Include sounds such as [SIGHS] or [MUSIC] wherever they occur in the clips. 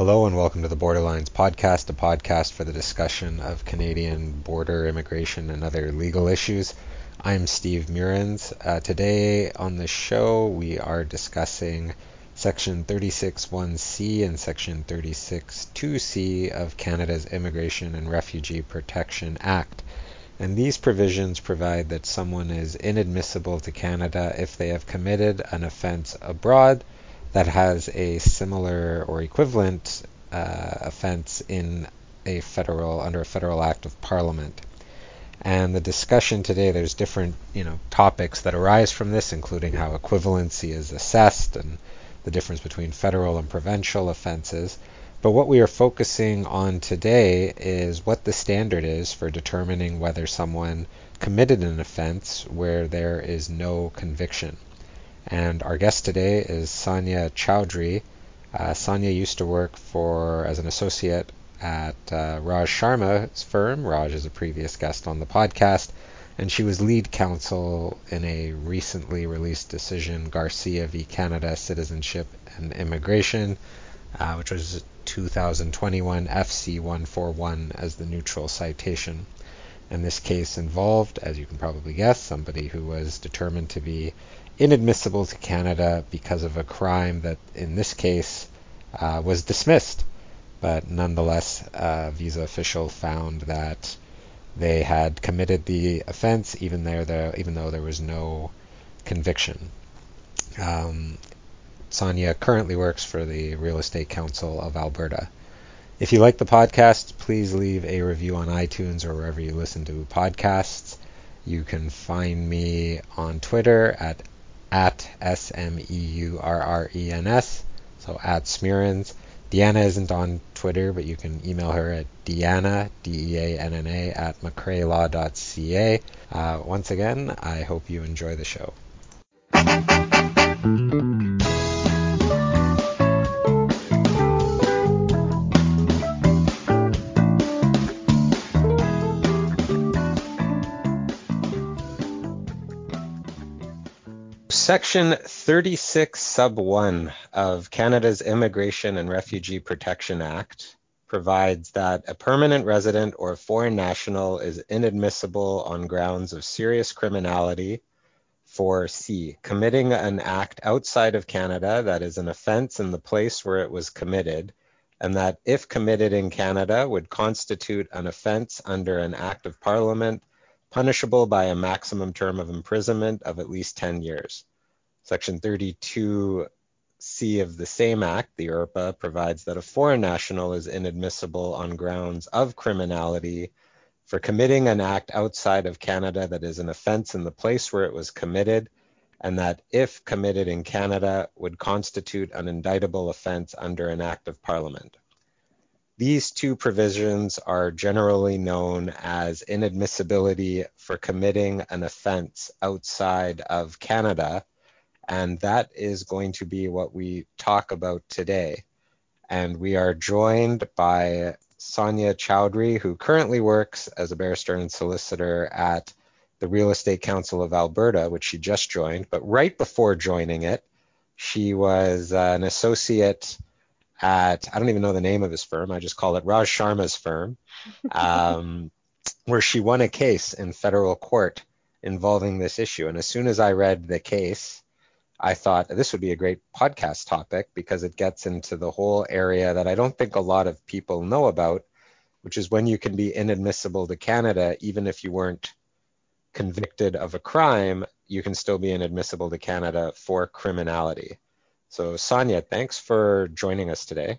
Hello and welcome to the Borderlines podcast, a podcast for the discussion of Canadian border immigration and other legal issues. I'm Steve Meurrens. Uh, today on the show, we are discussing Section 36.1c and Section 36.2c of Canada's Immigration and Refugee Protection Act. And these provisions provide that someone is inadmissible to Canada if they have committed an offense abroad that has a similar or equivalent uh, offense in a federal under a federal act of parliament. And the discussion today, there's different you know topics that arise from this, including how equivalency is assessed and the difference between federal and provincial offenses. But what we are focusing on today is what the standard is for determining whether someone committed an offense where there is no conviction. And our guest today is Sanya Chowdhury. Uh, Sanya used to work for as an associate at uh, Raj Sharma's firm. Raj is a previous guest on the podcast, and she was lead counsel in a recently released decision, Garcia v. Canada Citizenship and Immigration, uh, which was 2021 FC 141 as the neutral citation. And this case involved, as you can probably guess, somebody who was determined to be inadmissible to Canada because of a crime that, in this case, uh, was dismissed. But nonetheless, a visa official found that they had committed the offense, even there, there even though there was no conviction. Um, Sanya currently works for the Real Estate Council of Alberta. If you like the podcast, please leave a review on iTunes or wherever you listen to podcasts. You can find me on Twitter at at S M E U R R E N S, so at Smeurrens. Deanna isn't on Twitter, but you can email her at Deanna, D E A N N A, at macraelaw.ca. Uh, once again, I hope you enjoy the show. Section 36 sub 1 of Canada's Immigration and Refugee Protection Act provides that a permanent resident or foreign national is inadmissible on grounds of serious criminality for C, committing an act outside of Canada that is an offense in the place where it was committed, and that if committed in Canada would constitute an offense under an act of parliament punishable by a maximum term of imprisonment of at least 10 years. Section 32C of the same act, the IRPA, provides that a foreign national is inadmissible on grounds of criminality for committing an act outside of Canada that is an offense in the place where it was committed, and that if committed in Canada would constitute an indictable offense under an act of parliament. These two provisions are generally known as inadmissibility for committing an offense outside of Canada and that is going to be what we talk about today. And we are joined by Sonia Chowdhury, who currently works as a barrister and solicitor at the Real Estate Council of Alberta, which she just joined. But right before joining it, she was uh, an associate at, I don't even know the name of his firm, I just call it Raj Sharma's firm, um, [LAUGHS] where she won a case in federal court involving this issue. And as soon as I read the case, I thought this would be a great podcast topic because it gets into the whole area that I don't think a lot of people know about, which is when you can be inadmissible to Canada, even if you weren't convicted of a crime, you can still be inadmissible to Canada for criminality. So, Sanya, thanks for joining us today.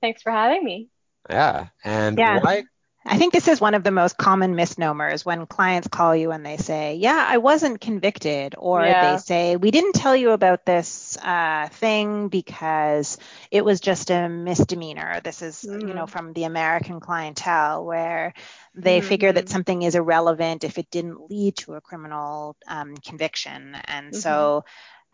Thanks for having me. Yeah. And yeah. why I think this is one of the most common misnomers when clients call you and they say, Yeah, I wasn't convicted, or yeah. they say, We didn't tell you about this uh, thing because it was just a misdemeanor. This is, mm-hmm. you know, mm. from the American clientele where they mm-hmm. figure that mm-hmm. something is irrelevant if it didn't lead to a criminal um, conviction. And mm-hmm. so,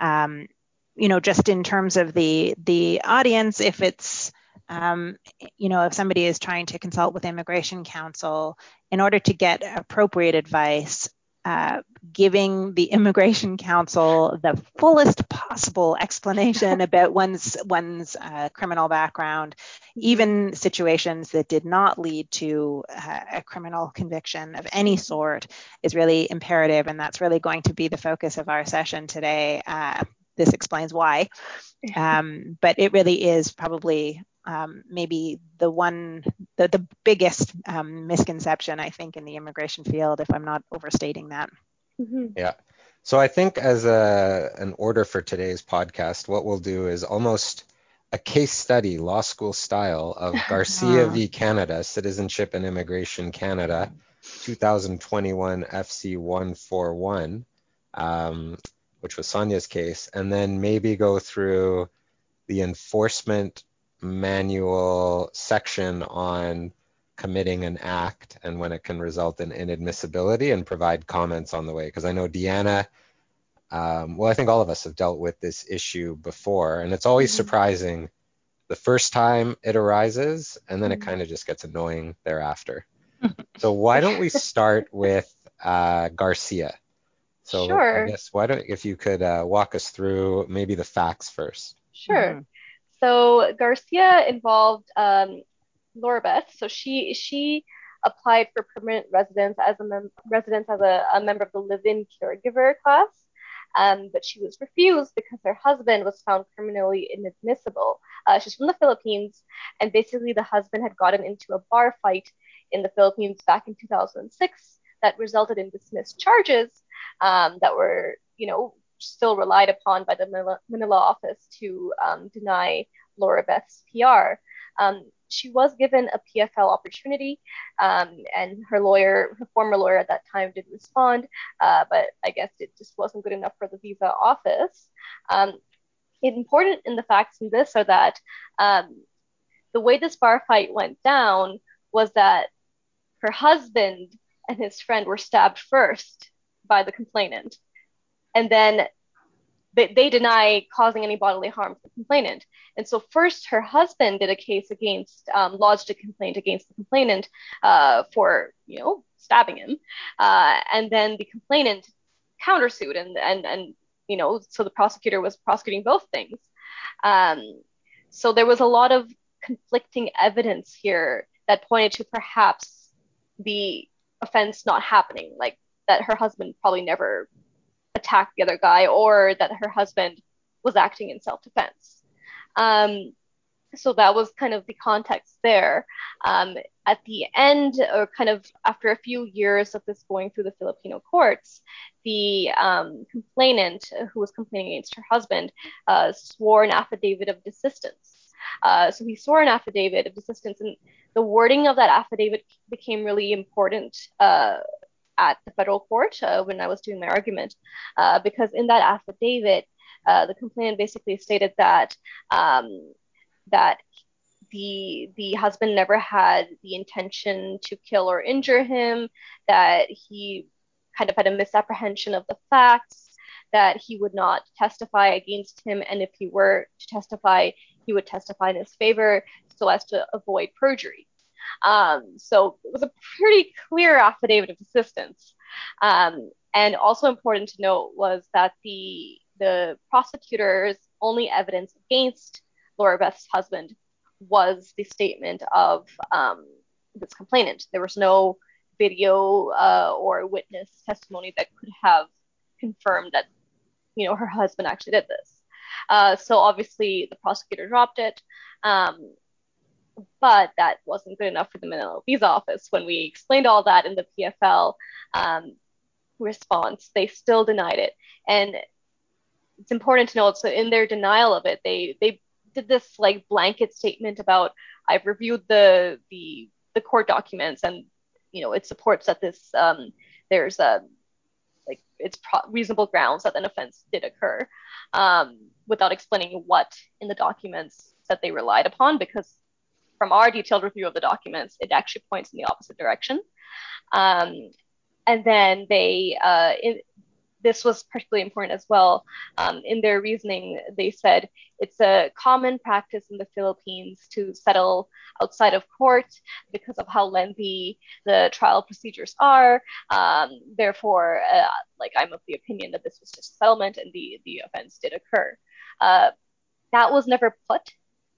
um, you know, just in terms of the the audience, if it's um, you know, if somebody is trying to consult with immigration counsel, in order to get appropriate advice, uh, giving the [LAUGHS] immigration counsel the fullest possible explanation [LAUGHS] about one's one's uh, criminal background, even situations that did not lead to uh, a criminal conviction of any sort, is really imperative, and that's really going to be the focus of our session today. Uh, this explains why, um, but it really is probably um, maybe the one, the, the biggest um, misconception, I think, in the immigration field, if I'm not overstating that. Mm-hmm. Yeah. So I think as a, an order for today's podcast, what we'll do is almost a case study, law school style, of [LAUGHS] Garcia v. Canada, Citizenship and Immigration Canada, 2021 FC 141, um, which was Sonia's case, and then maybe go through the enforcement manual section on committing an act and when it can result in inadmissibility and provide comments on the way. Because I know Deanna, um, well, I think all of us have dealt with this issue before, and it's always mm-hmm. surprising the first time it arises, and then mm-hmm. it kind of just gets annoying thereafter. [LAUGHS] so why don't we start with uh, Garcia? So sure. I guess why don't if you could uh, walk us through maybe the facts first. Sure. So Garcia involved um, Laura Beth. So she she applied for permanent residence as a mem- residence as a, a, member of the live-in caregiver class, um, but she was refused because her husband was found criminally inadmissible. Uh, she's from the Philippines, and basically the husband had gotten into a bar fight in the Philippines back in 2006 that resulted in dismissed charges um, that were, you know, still relied upon by the Manila, office to um, deny Laura Beth's PR. Um, she was given a PFL opportunity, um, and her lawyer, her former lawyer at that time, did respond, uh, but I guess it just wasn't good enough for the visa office. Um, important in the facts in this are that um, the way this bar fight went down was that her husband and his friend were stabbed first by the complainant and then they, they deny causing any bodily harm to the complainant. And so first her husband did a case against, um, lodged a complaint against the complainant uh, for, you know, stabbing him. Uh, and then the complainant countersued and, and, and, you know, so the prosecutor was prosecuting both things. Um, so there was a lot of conflicting evidence here that pointed to perhaps the offense not happening, like that her husband probably never attack the other guy or that her husband was acting in self defense. Um, so that was kind of the context there. Um, at the end, or kind of after a few years of this going through the Filipino courts, the um, complainant who was complaining against her husband uh, swore an affidavit of desistance. Uh, so he swore an affidavit of desistance, and the wording of that affidavit became really important uh, at the federal court uh, when I was doing my argument, uh, because in that affidavit, uh, the complainant basically stated that um, that the the husband never had the intention to kill or injure him, that he kind of had a misapprehension of the facts, that he would not testify against him, and if he were to testify, he would testify in his favor so as to avoid perjury. Um, so it was a pretty clear affidavit of desistance. Um, and also important to note was that the the prosecutor's only evidence against Laura Beth's husband was the statement of um, this complainant. There was no video uh, or witness testimony that could have confirmed that you know her husband actually did this. Uh, so obviously the prosecutor dropped it. Um, but that wasn't good enough for the Manila office. When we explained all that in the PFL um, response, they still denied it. And it's important to note, so in their denial of it, they they did this like blanket statement about I've reviewed the the the court documents and you know it supports that this um, there's a like it's pro- reasonable grounds that an offense did occur um, without explaining what in the documents that they relied upon because from our detailed review of the documents, it actually points in the opposite direction. Um, and then they, uh, this was particularly important as well. Um, in their reasoning, they said it's a common practice in the Philippines to settle outside of court because of how lengthy the trial procedures are. Um, therefore, uh, like I'm of the opinion that this was just settlement and the the offense did occur. Uh, that was never put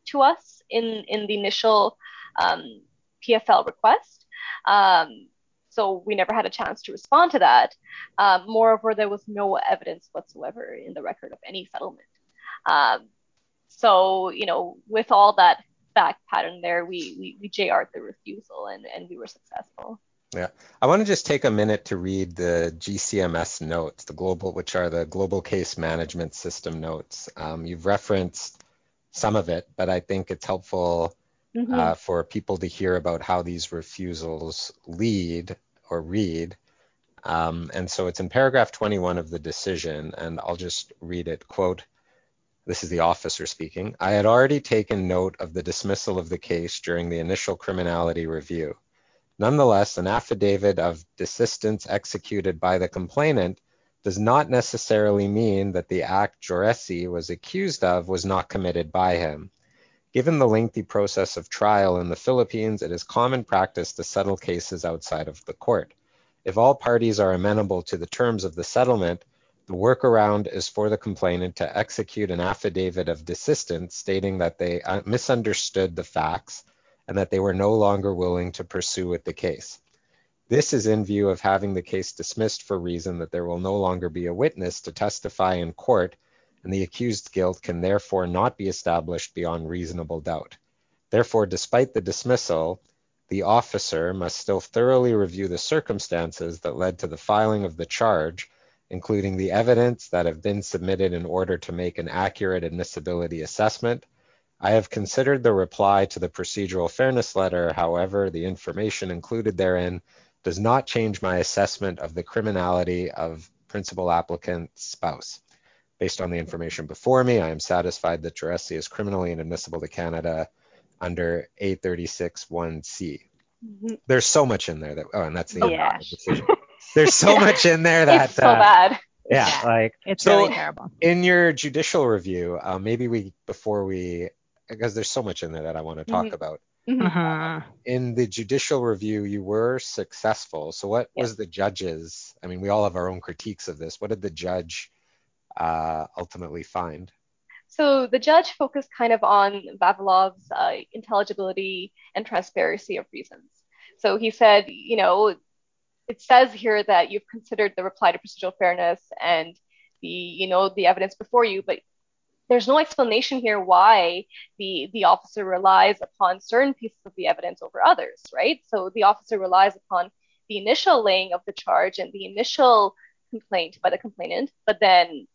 to us in in the initial um, PFL request. Um, so we never had a chance to respond to that. Um, moreover, there was no evidence whatsoever in the record of any settlement. Um, so, you know, with all that fact pattern there, we, we, we JR'd the refusal and, and we were successful. Yeah, I want to just take a minute to read the GCMS notes, the global, which are the Global Case Management System notes. Um, you've referenced some of it, but I think it's helpful mm-hmm. uh, for people to hear about how these refusals lead or read. Um, and so it's in paragraph 21 of the decision, and I'll just read it. Quote, this is the officer speaking. I had already taken note of the dismissal of the case during the initial criminality review. Nonetheless, an affidavit of desistance executed by the complainant does not necessarily mean that the act Joresy was accused of was not committed by him. Given the lengthy process of trial in the Philippines, it is common practice to settle cases outside of the court. If all parties are amenable to the terms of the settlement, the workaround is for the complainant to execute an affidavit of desistance stating that they uh, misunderstood the facts and that they were no longer willing to pursue with the case. This is in view of having the case dismissed for reason that there will no longer be a witness to testify in court and the accused's guilt can therefore not be established beyond reasonable doubt. Therefore, despite the dismissal, the officer must still thoroughly review the circumstances that led to the filing of the charge, including the evidence that have been submitted in order to make an accurate admissibility assessment. I have considered the reply to the procedural fairness letter. However, the information included therein does not change my assessment of the criminality of principal applicant's spouse. Based on the information before me, I am satisfied that Joresy is criminally inadmissible to Canada under A36-1C. Mm-hmm. There's so much in there that, oh, and that's the yeah. decision. There's so yeah. much in there that. It's so uh, bad. Yeah, yeah, like it's so really terrible. In your judicial review, uh, maybe we before we because there's so much in there that I want to talk mm-hmm. about. Mm-hmm. in the judicial review, you were successful. So what was the judges? I mean, we all have our own critiques of this. What did the judge uh, ultimately find? So the judge focused kind of on Vavilov's uh, intelligibility and transparency of reasons. So he said, you know, it says here that you've considered the reply to procedural fairness and the, you know, the evidence before you, but there's no explanation here why the the officer relies upon certain pieces of the evidence over others, right? So the officer relies upon the initial laying of the charge and the initial complaint by the complainant, but then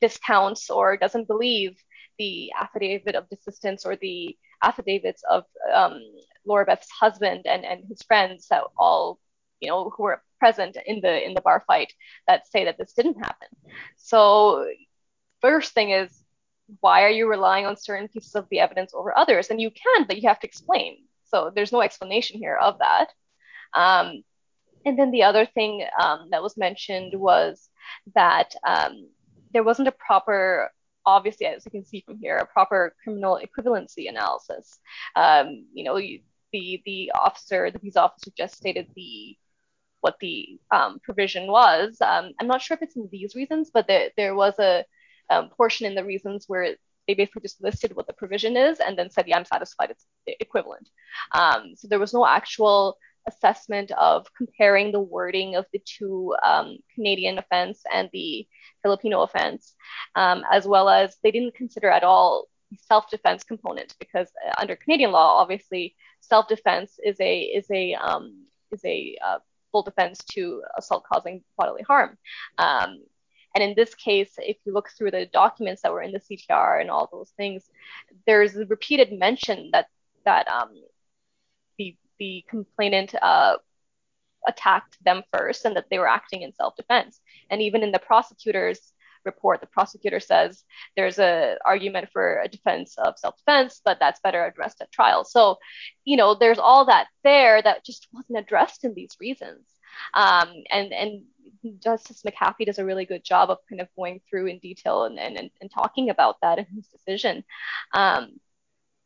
discounts or doesn't believe the affidavit of desistance or the affidavits of um, Laura Beth's husband and, and his friends that all, you know, who were present in the in the bar fight that say that this didn't happen. So first thing is why are you relying on certain pieces of the evidence over others? And you can, but you have to explain. So there's no explanation here of that. Um, and then the other thing um, that was mentioned was that um, there wasn't a proper obviously as you can see from here a proper criminal equivalency analysis um, you know you, the the officer the peace officer just stated the what the um, provision was um, i'm not sure if it's in these reasons but there was a um, portion in the reasons where they basically just listed what the provision is and then said yeah i'm satisfied it's equivalent um, so there was no actual assessment of comparing the wording of the two um, Canadian offense and the Filipino offense, um, as well as they didn't consider at all the self-defense component because uh, under Canadian law, obviously, self-defense is a is a um, is a uh, full defense to assault causing bodily harm. And in this case, if you look through the documents that were in the CTR and all those things, there's a repeated mention that that um, the complainant uh, attacked them first and that they were acting in self-defense. And even in the prosecutor's report, the prosecutor says there's a argument for a defense of self-defense, but that's better addressed at trial. So, you know, there's all that there that just wasn't addressed in these reasons. Um, and and Justice McHaffie does a really good job of kind of going through in detail and, and, and talking about that in his decision. Um,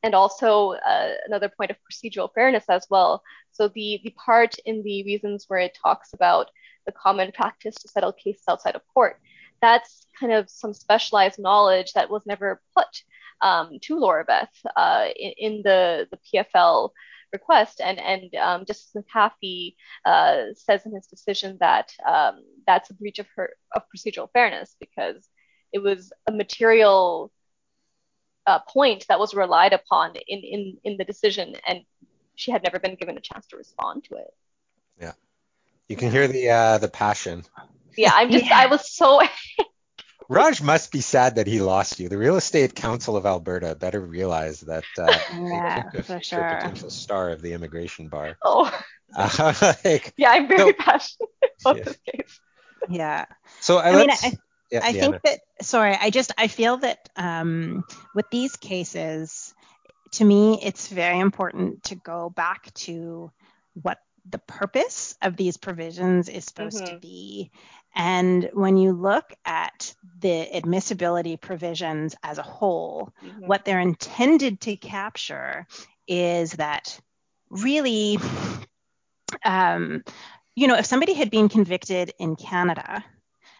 and also uh, another point of procedural fairness as well. So the, the part in the reasons where it talks about the common practice to settle cases outside of court, that's kind of some specialized knowledge that was never put um, to Laura Beth uh, in, in, the, the PFL request. And, and um, Justice McHaffie uh, says in his decision that um, that's a breach of her of procedural fairness because it was a material uh, point that was relied upon in, in, in the decision, and she had never been given a chance to respond to it. Yeah, you can hear the uh, the passion. Yeah, I'm just yeah. I was so [LAUGHS] Raj must be sad that he lost you. The Real Estate Council of Alberta better realize that uh, [LAUGHS] yeah, for sure. a potential star of the immigration bar. [LAUGHS] Oh, uh, [LAUGHS] like, yeah, I'm very so, passionate about yeah. this case. Yeah. So I, I mean, I, yeah, I think that. Sorry, I just I feel that um, with these cases, to me, it's very important to go back to what the purpose of these provisions is supposed mm-hmm. to be and when you look at the admissibility provisions as a whole, mm-hmm. what they're intended to capture is that really, um, you know, if somebody had been convicted in Canada,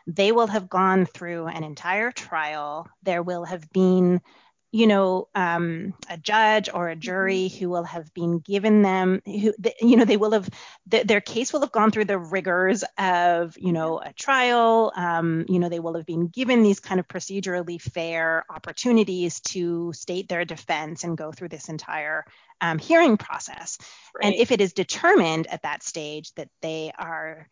they will have gone through an entire trial. There will have been you know, um, a judge or a jury mm-hmm. who will have been given them, who, you know, they will have, their case will have gone through the rigors of, you know, a trial. Um, you know, they will have been given these kind of procedurally fair opportunities to state their defense and go through this entire um, hearing process. Right. And if it is determined at that stage that they are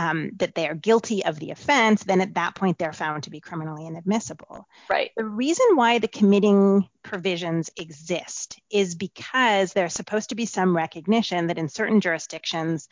um, that they are guilty of the offense, then at that point they're found to be criminally inadmissible. Right. The reason why the committing provisions exist is because there's supposed to be some recognition that in certain jurisdictions,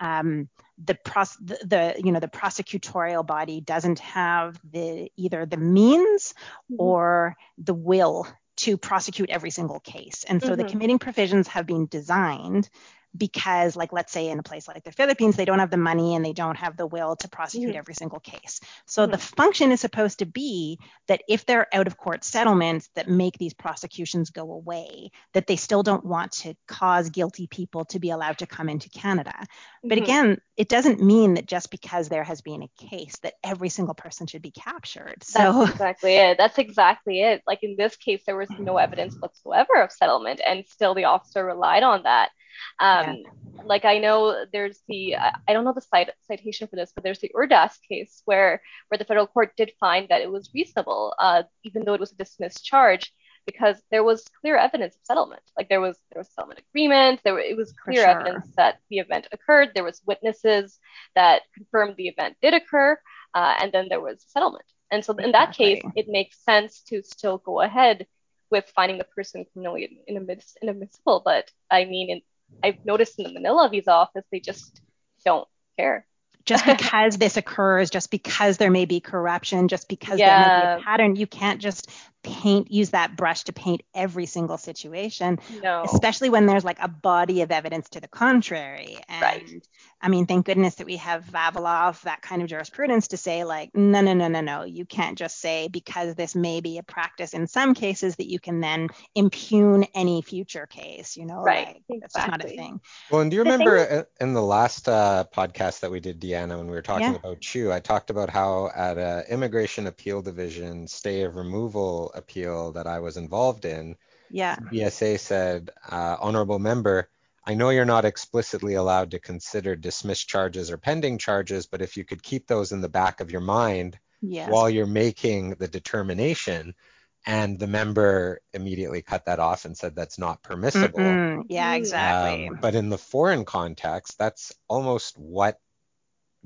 um, the, pros- the, the, you know the prosecutorial body doesn't have the either the means mm-hmm. or the will to prosecute every single case. And so mm-hmm. the committing provisions have been designed because like let's say in a place like the Philippines they don't have the money and they don't have the will to prosecute mm-hmm. every single case. So mm-hmm. the function is supposed to be that if there are out of court settlements that make these prosecutions go away, that they still don't want to cause guilty people to be allowed to come into Canada. Mm-hmm. But again, it doesn't mean that just because there has been a case that every single person should be captured. So That's exactly it. That's exactly it. Like in this case there was no evidence whatsoever of settlement and still the officer relied on that. Um, yeah. Like I know there's the I don't know the cite, citation for this, but there's the Urdas case where where the federal court did find that it was reasonable, uh, even though it was a dismissed charge, because there was clear evidence of settlement. Like there was there was settlement agreement. There were, it was clear sure. evidence that the event occurred. There was witnesses that confirmed the event did occur, uh, and then there was settlement. And so in that case, it makes sense to still go ahead with finding the person criminally inadmissible. But I mean, in, I've noticed in the Manila visa office, they just don't care. Just because this occurs, just because there may be corruption, just because yeah. there may be a [LAUGHS] pattern, you can't just paint use that brush to paint every single situation no. especially when there's like a body of evidence to the contrary and right. i mean thank goodness that we have vavilov that kind of jurisprudence to say like no no no no no you can't just say because this may be a practice in some cases that you can then impugn any future case you know right like, exactly. that's not a thing well and do you the remember thing- in the last uh, podcast that we did deanna when we were talking yeah. about chu i talked about how at an immigration appeal division stay of removal appeal that I was involved in, yeah. BSA said, uh, Honorable Member, I know you're not explicitly allowed to consider dismissed charges or pending charges, but if you could keep those in the back of your mind yes. while you're making the determination. And the member immediately cut that off and said that's not permissible. Mm-mm. Yeah, exactly. Um, but in the foreign context, that's almost what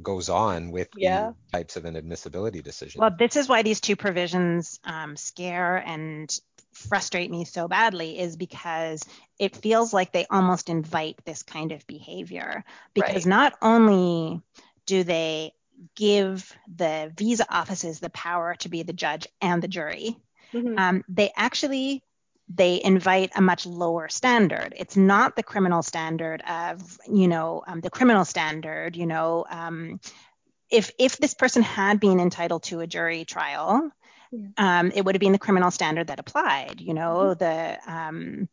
goes on with yeah. types of inadmissibility decisions. Well, this is why these two provisions um, scare and frustrate me so badly is because it feels like they almost invite this kind of behavior because right. not only do they give the visa offices the power to be the judge and the jury mm-hmm. um, they actually they invite a much lower standard. It's not the criminal standard of, you know, um, the criminal standard, you know, um, if if this person had been entitled to a jury trial, yeah. um, it would have been the criminal standard that applied. You know, mm-hmm. the um,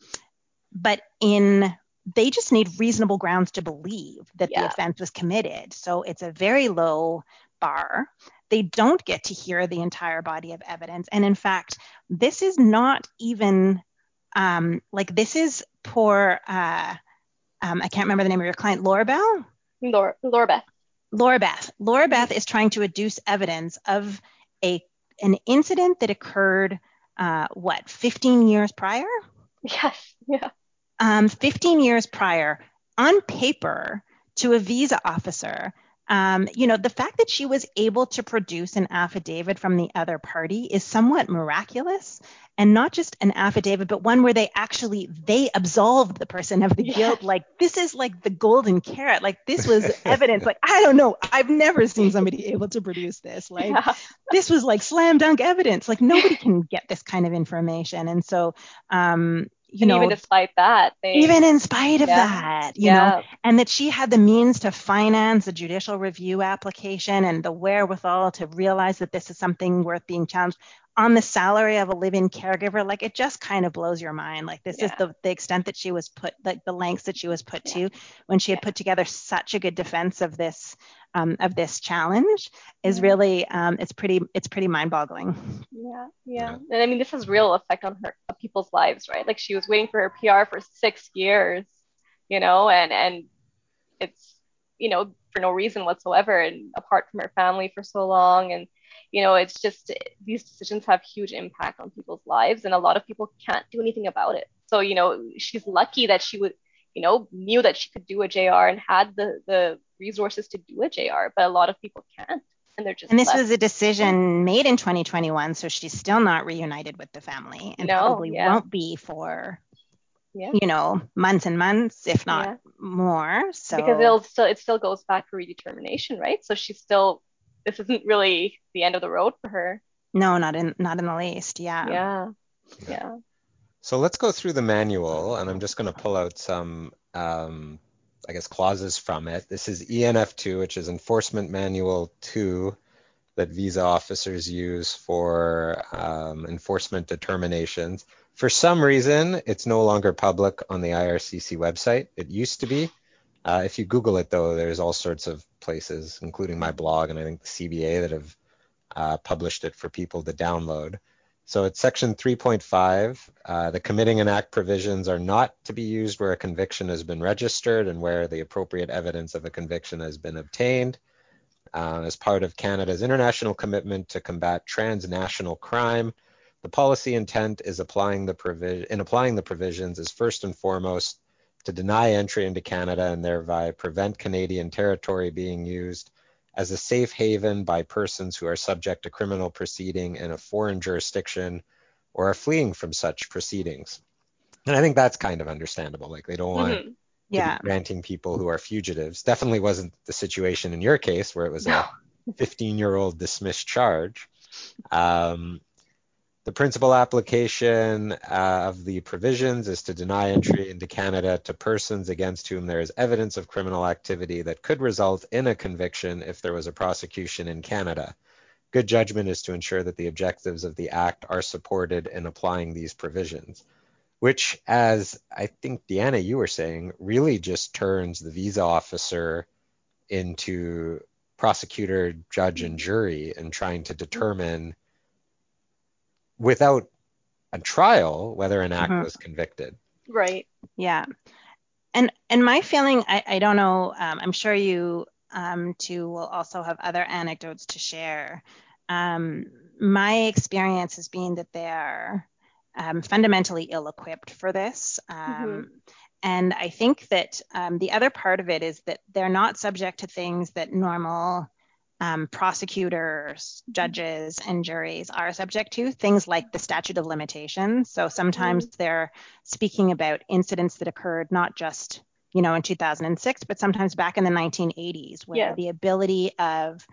but in they just need reasonable grounds to believe that yeah. the offense was committed. So it's a very low bar. They don't get to hear the entire body of evidence. And in fact, this is not even um, like this is poor. Uh, um, I can't remember the name of your client, Laura Bell. Laura, Laura Beth. Laura Beth. Laura Beth is trying to adduce evidence of a an incident that occurred, uh, what, 15 years prior? Yes. Yeah. Um, 15 years prior, on paper, to a visa officer um, you know, the fact that she was able to produce an affidavit from the other party is somewhat miraculous. And not just an affidavit but one where they actually they absolved the person of the yes. guilt. Like this is like the golden carrot. Like this was [LAUGHS] evidence. Like i don't know. I've never seen somebody [LAUGHS] able to produce this. Like yeah. this was like slam dunk evidence. Like nobody can get this kind of information. And so um you and know, even despite that, they, even in spite of yeah, that, you yeah. know, and that she had the means to finance a judicial review application and the wherewithal to realize that this is something worth being challenged on the salary of a live-in caregiver like it just kind of blows your mind like this yeah. is the, the extent that she was put like the lengths that she was put yeah. to when she had yeah. put together such a good defense of this um, of this challenge is really um, it's pretty it's pretty mind-boggling yeah yeah and i mean this has real effect on her people's lives right like she was waiting for her pr for six years you know and and it's you know for no reason whatsoever and apart from her family for so long and you know it's just these decisions have huge impact on people's lives and a lot of people can't do anything about it so you know she's lucky that she would you know knew that she could do a jr and had the the resources to do a jr but a lot of people can't and they're just and this left. was a decision made in 2021 so she's still not reunited with the family and no, probably yeah. won't be for yeah. you know months and months if not yeah. more so because it'll still it still goes back for redetermination right so she's still this isn't really the end of the road for her. No, not in not in the least. Yeah. Yeah. Yeah. So let's go through the manual, and I'm just going to pull out some, um, I guess, clauses from it. This is ENF2, which is Enforcement Manual 2 that visa officers use for um, enforcement determinations. For some reason, it's no longer public on the IRCC website. It used to be. Uh, if you Google it, though, there's all sorts of places, including my blog and I think the CBA, that have uh, published it for people to download. So it's section 3.5. Uh, the committing an act provisions are not to be used where a conviction has been registered and where the appropriate evidence of a conviction has been obtained. Uh, as part of Canada's international commitment to combat transnational crime, the policy intent is applying the provi- in applying the provisions is first and foremost to deny entry into Canada and thereby prevent Canadian territory being used as a safe haven by persons who are subject to criminal proceeding in a foreign jurisdiction or are fleeing from such proceedings. And I think that's kind of understandable. Like they don't want mm-hmm. yeah. granting people who are fugitives. Definitely wasn't the situation in your case where it was no. a 15 year old dismissed charge. Um, the principal application uh, of the provisions is to deny entry into Canada to persons against whom there is evidence of criminal activity that could result in a conviction if there was a prosecution in Canada. Good judgment is to ensure that the objectives of the Act are supported in applying these provisions, which, as I think, Deanna, you were saying, really just turns the visa officer into prosecutor, judge, and jury in trying to determine without a trial whether an act mm-hmm. was convicted. Right. Yeah. And and my feeling, I, I don't know. Um, I'm sure you um, too will also have other anecdotes to share. Um, my experience has been that they are um, fundamentally ill-equipped for this. Mm-hmm. Um, and I think that um, the other part of it is that they're not subject to things that normal um, prosecutors, judges, and juries are subject to, things like the statute of limitations. So sometimes mm-hmm. they're speaking about incidents that occurred not just you know in 2006, but sometimes back in the 1980s, where yeah. the ability of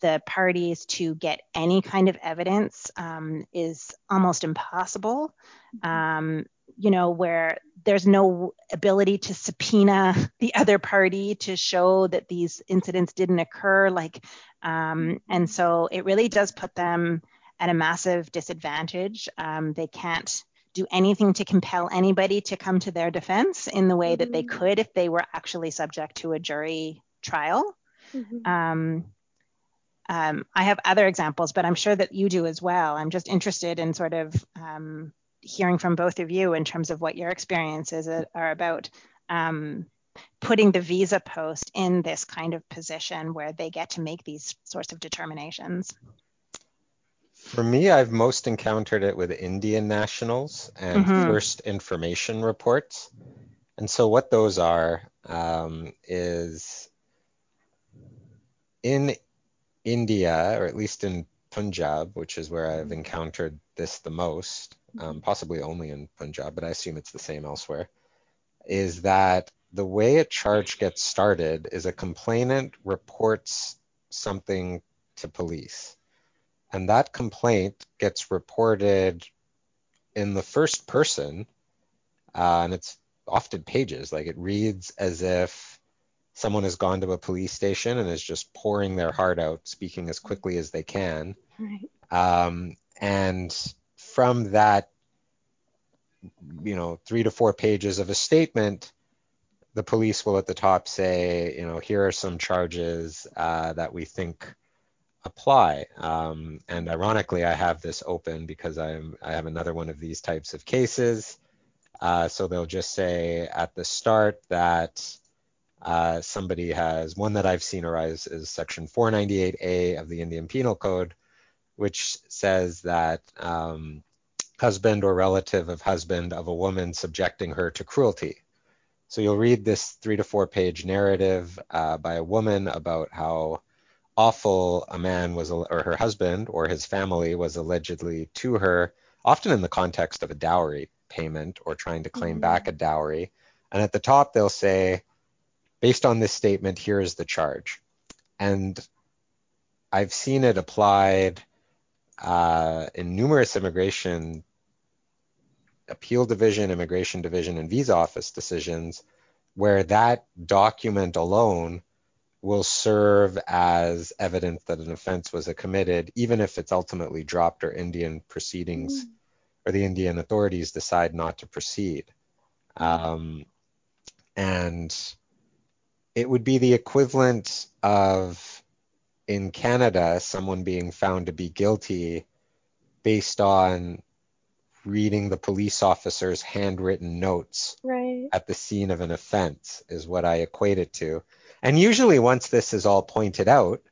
the parties to get any kind of evidence um, is almost impossible. Mm-hmm. Um, you know, where there's no ability to subpoena [LAUGHS] the other party to show that these incidents didn't occur. Like Um, and so it really does put them at a massive disadvantage. Um, they can't do anything to compel anybody to come to their defense in the way that they mm-hmm. could if they were actually subject to a jury trial. Mm-hmm. Um, um, I have other examples, but I'm sure that you do as well. I'm just interested in sort of um, hearing from both of you in terms of what your experiences are about um, putting the visa post in this kind of position where they get to make these sorts of determinations. For me, I've most encountered it with Indian nationals and mm-hmm. first information reports. And so, what those are um, is in India, or at least in Punjab, which is where I've encountered this the most, um, possibly only in Punjab, but I assume it's the same elsewhere, is that the way a charge gets started is a complainant reports something to police. And that complaint gets reported in the first person, uh, and it's often pages. Like it reads as if someone has gone to a police station and is just pouring their heart out, speaking as quickly as they can. Right. Um, and from that, you know, three to four pages of a statement, the police will at the top say, you know, here are some charges uh, that we think apply. Um, and ironically, I have this open because I'm I have another one of these types of cases. Uh, so they'll just say at the start that uh, somebody has one that I've seen arise is Section 498A of the Indian Penal Code, which says that um, husband or relative of husband of a woman subjecting her to cruelty. So you'll read this three to four page narrative uh, by a woman about how awful a man was, or her husband or his family was allegedly to her, often in the context of a dowry payment or trying to claim mm-hmm. back a dowry. And at the top, they'll say, based on this statement, here is the charge. And I've seen it applied uh, in numerous immigration appeal division, immigration division, and visa office decisions where that document alone will serve as evidence that an offense was committed, even if it's ultimately dropped or Indian proceedings mm. or the Indian authorities decide not to proceed. Um, and it would be the equivalent of in Canada someone being found to be guilty based on reading the police officer's handwritten notes right. at the scene of an offense is what I equate it to. And usually once this is all pointed out,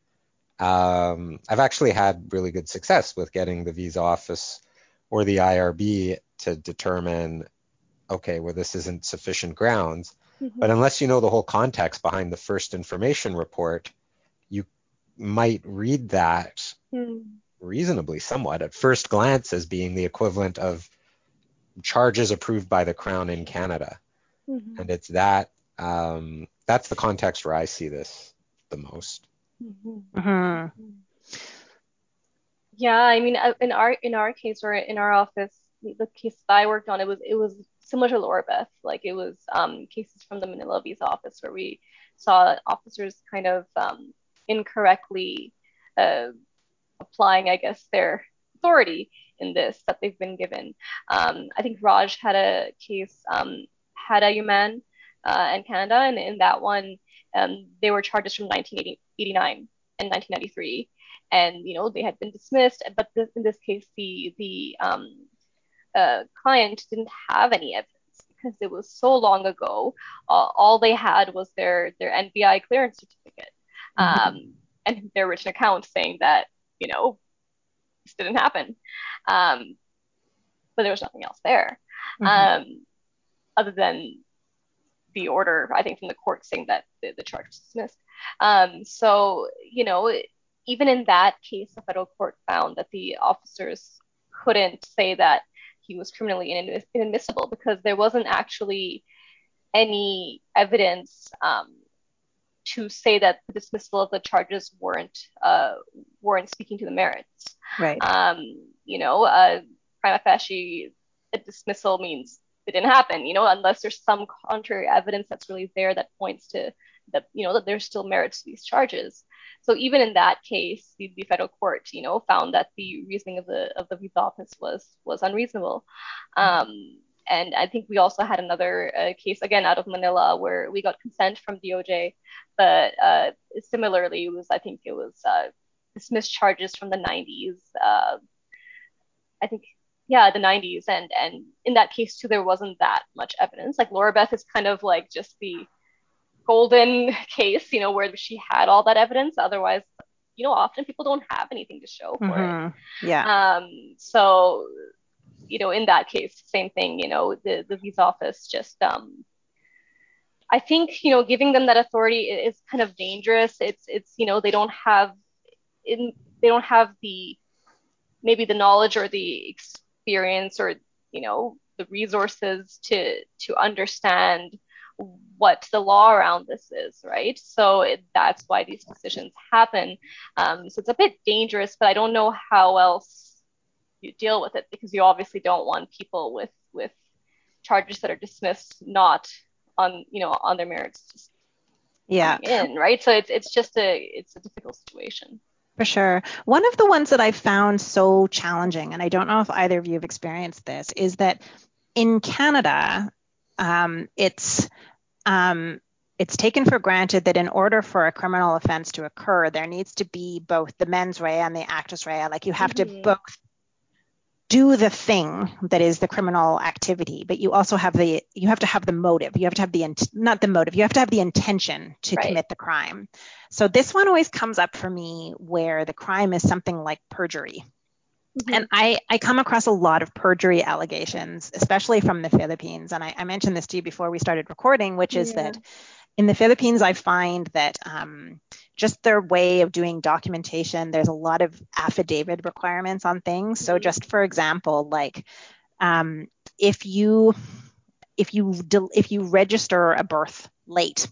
um, I've actually had really good success with getting the visa office or the IRB to determine, okay, well, this isn't sufficient grounds. Mm-hmm. But unless you know the whole context behind the first information report, you might read that mm. Reasonably somewhat at first glance as being the equivalent of charges approved by the Crown in Canada. Mm-hmm. And it's that um, that's the context where I see this the most. Mm-hmm. Mm-hmm. Yeah, I mean, uh, in our in our case or in our office, the case that I worked on, it was it was similar to Laura Beth. Like it was um, cases from the Manila visa office where we saw officers kind of um, incorrectly uh, applying, I guess, their authority in this that they've been given. Um, I think Raj had a case, um, Hada Yuman uh, in Canada, and in that one, um, they were charges from 1989 and 1993, and you know they had been dismissed. But this, in this case, the the um, uh, client didn't have any evidence because it was so long ago. Uh, all they had was their their NBI clearance certificate mm-hmm. um, and their written account saying that you know this didn't happen, um, but there was nothing else there mm-hmm. um, other than the order. I think from the court saying that the, the charge was dismissed. Um, so you know even in that case, the federal court found that the officers couldn't say that he was criminally inadmissible because there wasn't actually any evidence um, to say that the dismissal of the charges weren't uh, weren't speaking to the merits. Right. Um, you know, uh, prima facie, a dismissal means it didn't happen. You know, unless there's some contrary evidence that's really there that points to that you know that there's still merits to these charges. So even in that case, the, the federal court, you know, found that the reasoning of the of the visa office was was unreasonable. Um, and I think we also had another uh, case again out of Manila where we got consent from DOJ, but uh, similarly, it was I think it was uh, dismissed charges from the 90s. Uh, I think yeah the 90s and and in that case too there wasn't that much evidence like laura beth is kind of like just the golden [LAUGHS] case you know where she had all that evidence otherwise you know often people don't have anything to show for mm-hmm. it yeah um so you know in that case same thing you know the the visa office just um I think you know giving them that authority is kind of dangerous. It's it's you know they don't have in they don't have the maybe the knowledge or the experience or you know the resources to to understand what the law around this is, right? So it, that's why these decisions happen. Um, so it's a bit dangerous, but I don't know how else you deal with it because you obviously don't want people with with charges that are dismissed not on you know on their merits yeah in right so it's it's just a it's a difficult situation for sure. One of the ones that I found so challenging, and I don't know if either of you have experienced this, is that in Canada, um, it's um, it's taken for granted that in order for a criminal offense to occur, there needs to be both the mens rea and the actus rea. Like you have mm-hmm. to both do the thing that is the criminal activity but you also have the you have to have the motive you have to have the not the motive you have to have the intention to right. commit the crime so this one always comes up for me where the crime is something like perjury mm-hmm. and I, I come across a lot of perjury allegations especially from the philippines and i, I mentioned this to you before we started recording which is yeah. that in the philippines i find that um, just their way of doing documentation. There's a lot of affidavit requirements on things. So mm-hmm. just for example, like um, if you if you if you register a birth late,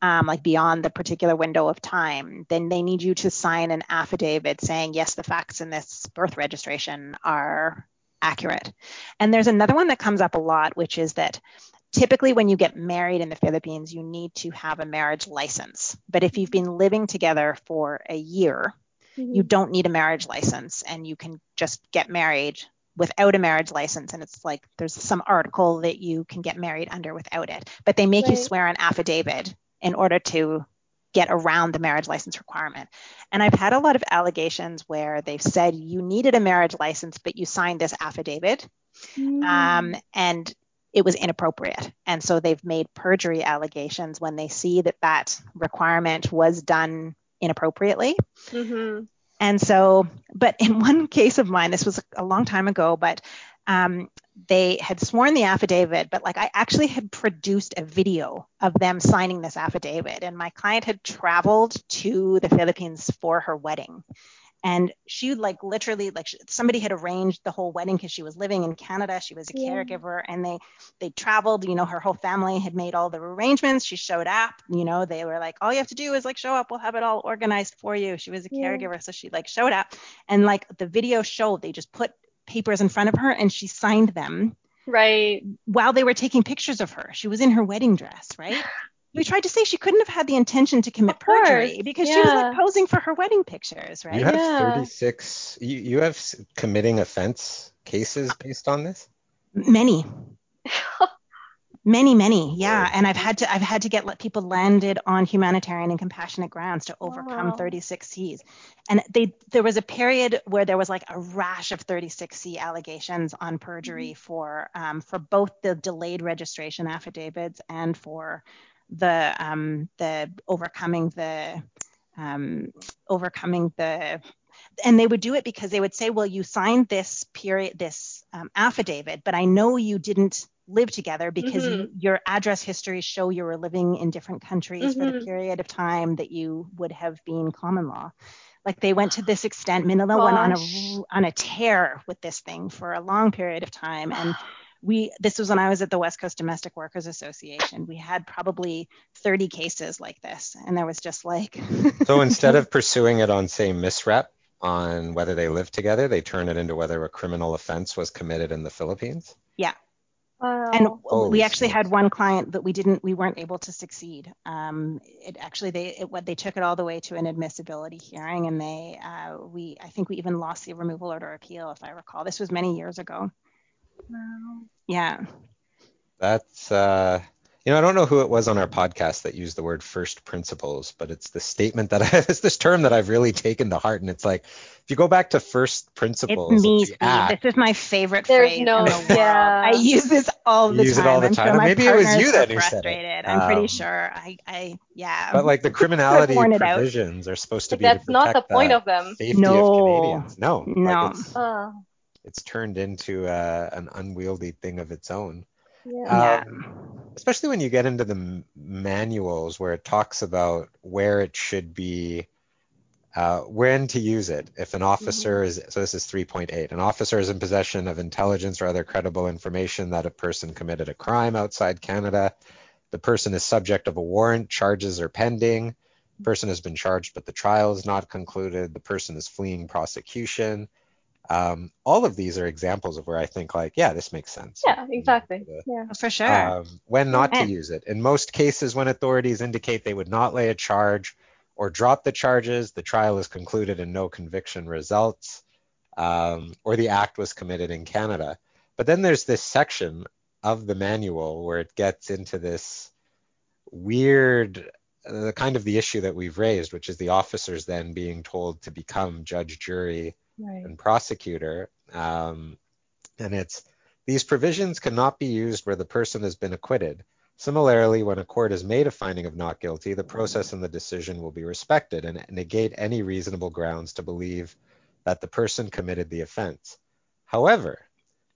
um, like beyond the particular window of time, then they need you to sign an affidavit saying yes, the facts in this birth registration are accurate. And there's another one that comes up a lot, which is that typically when you get married in the Philippines, you need to have a marriage license. But if you've been living together for a year, mm-hmm. you don't need a marriage license and you can just get married without a marriage license. And it's like there's some article that you can get married under without it. But they make right. you swear an affidavit in order to get around the marriage license requirement. And I've had a lot of allegations where they've said you needed a marriage license, but you signed this affidavit. Mm. Um, and it was inappropriate. And so they've made perjury allegations when they see that that requirement was done inappropriately. Mm-hmm. And so, but in one case of mine, this was a long time ago, but um, they had sworn the affidavit, but like I actually had produced a video of them signing this affidavit, and my client had traveled to the Philippines for her wedding and she would like literally like somebody had arranged the whole wedding because she was living in canada. She was a yeah. caregiver and they they traveled you know her whole family had made all the arrangements. She showed up you know they were like all you have to do is like show up. We'll have it all organized for you. She was a yeah. caregiver so she like showed up. And like the video showed they just put papers in front of her and she signed them right. while they were taking pictures of her. She was in her wedding dress right [SIGHS] [LAUGHS] we tried to say she couldn't have had the intention to commit perjury because yeah. she was like posing for her wedding pictures, right? You have yeah. 36. You you have committing offense cases based on this? Many. [LAUGHS] many many yeah and i've had to i've had to get let people landed on humanitarian and compassionate grounds to overcome wow. 36cs and they there was a period where there was like a rash of 36c allegations on perjury mm-hmm. for um, for both the delayed registration affidavits and for the um, the overcoming the um, overcoming the and they would do it because they would say well you signed this period this um, affidavit but i know you didn't live together because mm-hmm. you, your address histories show you were living in different countries mm-hmm. for the mm-hmm. period of time that you would have been common law like they went to this extent manila Gosh. went on a on a tear with this thing for a long period of time and [SIGHS] we this was when I was at the West Coast Domestic Workers Association. We had probably 30 cases like this, and there was just like. [LAUGHS] so instead of [LAUGHS] pursuing it on say misrep on whether they lived together, they turn it into whether a criminal offense was committed in the Philippines. Yeah. Wow. And Holy we actually smokes. had one client that we didn't, we weren't able to succeed. Um, it actually, they, it, what they took it all the way to an admissibility hearing, and they, uh, we, I think we even lost the removal order appeal, if I recall. This was many years ago. Wow. Yeah. That's uh you know, I don't know who it was on our podcast that used the word first principles, but it's the statement that [LAUGHS] I, it's this term that I've really taken to heart. And it's like, if you go back to first principles, It's me, Steve. act, This is my favorite There's phrase no- in the world. yeah. I use this all You the use it time. all the I'm time. sure maybe it was you that who said it. frustrated. I'm pretty Um, sure. I, I, yeah. but like the [LAUGHS] criminality worn it out. provisions are supposed to But be to that's not the point the of them. Safety No. of Canadians. No, No. Like Uh, it's turned into uh, an unwieldy thing of its own. yeah. Um, especially when you get into the m- manuals where it talks about where it should be uh, when to use it. If an officer is so this is 3.8 an officer is in possession of intelligence or other credible information that a person committed a crime outside canada. The person is subject of a warrant charges are pending. The person has been charged but the trial is not concluded. The person is fleeing prosecution um, all of these are examples of where i think like yeah this makes sense Yeah, exactly. The- Yeah. For sure. um, when not to use it. In most cases, when authorities indicate they would not lay a charge or drop the charges, the trial is concluded and no conviction results, um, or the act was committed in Canada. But then there's this section of the manual where it gets into this weird, uh, the kind of the issue that we've raised, which is the officers then being told to become judge, jury, Right. and prosecutor. Um, and it's these provisions cannot be used where the person has been acquitted. Similarly, when a court has made a finding of not guilty, the process and the decision will be respected and negate any reasonable grounds to believe that the person committed the offense. However,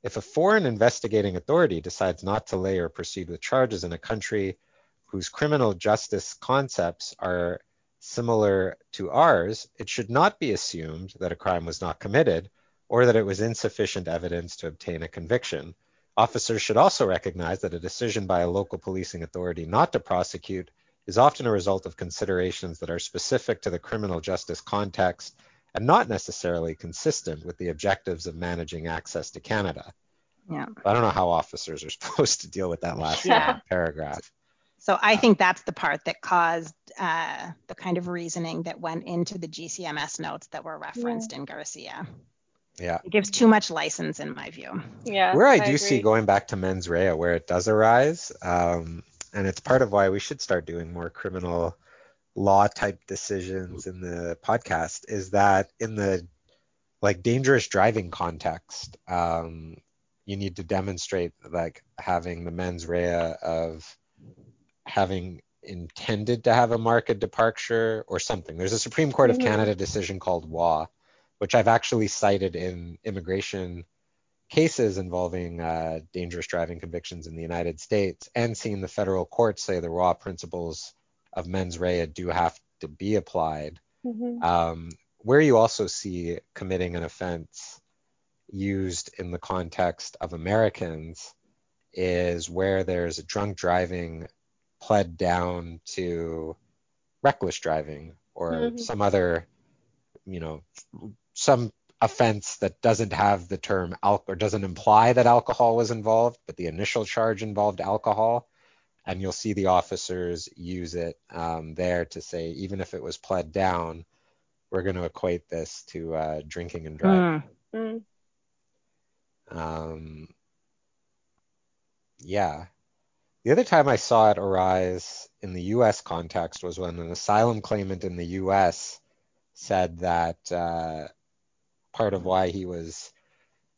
if a foreign investigating authority decides not to lay or proceed with charges in a country whose criminal justice concepts are similar to ours, it should not be assumed that a crime was not committed or that it was insufficient evidence to obtain a conviction. Officers should also recognize that a decision by a local policing authority not to prosecute is often a result of considerations that are specific to the criminal justice context and not necessarily consistent with the objectives of managing access to Canada. Yeah. I don't know how officers are [LAUGHS] supposed to deal with that last Yeah. paragraph. So I think that's the part that caused uh, the kind of reasoning that went into the GCMS notes that were referenced in Garcia. Yeah. It gives too much license, in my view. Yeah. where I do agree. see going back to mens rea, where it does arise, um, and it's part of why we should start doing more criminal law type decisions in the podcast, is that in the like dangerous driving context, um, you need to demonstrate like having the mens rea of having intended to have a marked departure or something. There's a Supreme Court of Mhm. Canada decision called WA, which I've actually cited in immigration cases involving uh, dangerous driving convictions in the United States and seen the federal courts say the raw principles of mens rea do have to be applied. Mhm. Um, where you also see committing an offense used in the context of Americans is where there's a drunk driving pled down to reckless driving or Mhm. some other, you know, some offense that doesn't have the term alcohol or doesn't imply that alcohol was involved, but the initial charge involved alcohol. And you'll see the officers use it um, there to say, even if it was pled down, we're going to equate this to uh, drinking and driving. Mm. Mm. Um, yeah. The other time I saw it arise in the US context was when an asylum claimant in the US said that uh, part of why he was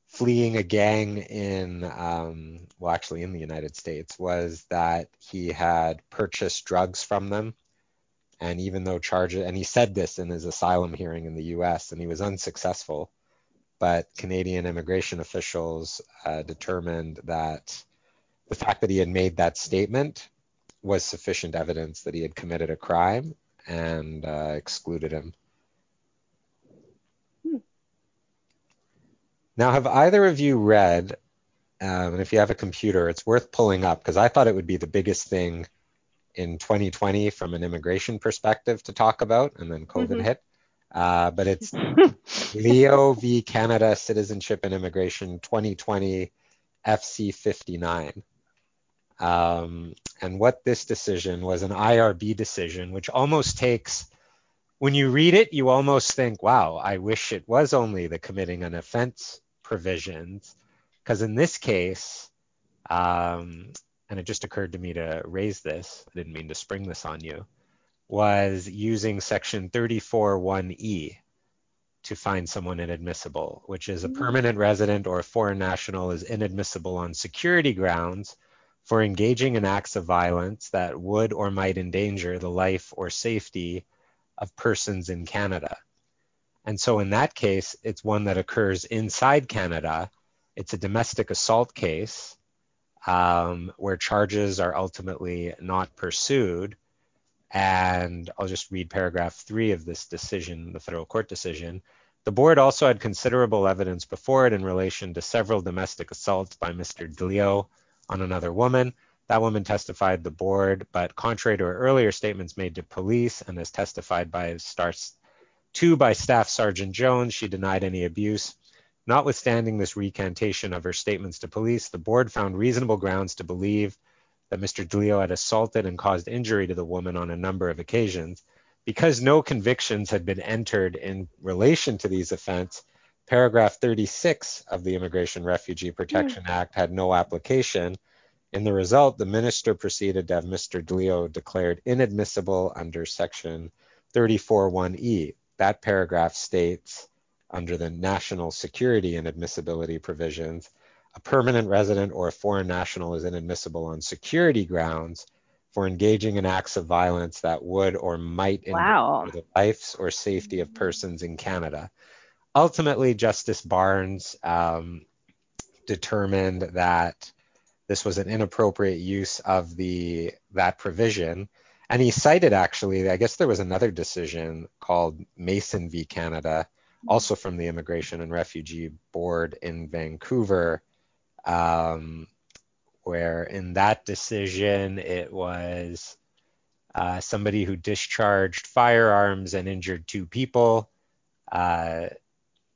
fleeing a gang in, um, well, actually in the United States, was that he had purchased drugs from them. And even though charges, and he said this in his asylum hearing in the US, and he was unsuccessful but Canadian immigration officials uh, determined that the fact that he had made that statement was sufficient evidence that he had committed a crime and uh, excluded him. Hmm. Now, have either of you read, um, and if you have a computer, it's worth pulling up because I thought it would be the biggest thing in 2020 from an immigration perspective to talk about, and then COVID Mhm. hit. Uh, but it's [LAUGHS] Leo v. Canada Citizenship and Immigration 2020 FC 59. Um, and what this decision was an IRB decision, which almost takes, when you read it, you almost think, wow, I wish it was only the committing an offense provisions. Because in this case, um, and it just occurred to me to raise this, I didn't mean to spring this on you, was using section 34.1e to find someone inadmissible, which is a mm-hmm. permanent resident or a foreign national is inadmissible on security grounds for engaging in acts of violence that would or might endanger the life or safety of persons in Canada. And so in that case, it's one that occurs inside Canada. It's a domestic assault case um, where charges are ultimately not pursued. And I'll just read paragraph three of this decision, the federal court decision. The board also had considerable evidence before it in relation to several domestic assaults by Mr. DeLeo on another woman. That woman testified the board, but contrary to her earlier statements made to police and as testified by Star 2 by Staff Sergeant Jones, she denied any abuse. Notwithstanding this recantation of her statements to police, the board found reasonable grounds to believe that Mr. DeLeo had assaulted and caused injury to the woman on a number of occasions. Because no convictions had been entered in relation to these offenses, Paragraph 36 of the Immigration Refugee Protection mm. Act had no application. In the result, the minister proceeded to have Mr. DeLeo declared inadmissible under Section 341E. That paragraph states, under the national security and admissibility provisions, a permanent resident or a foreign national is inadmissible on security grounds for engaging in acts of violence that would or might wow. endanger the lives or safety of persons in Canada ultimately, Justice Barnes um, determined that this was an inappropriate use of the that provision. And he cited actually, I guess there was another decision called Mason v. Canada, also from the Immigration and Refugee Board in Vancouver, um, where in that decision it was uh, somebody who discharged firearms and injured two people. Uh,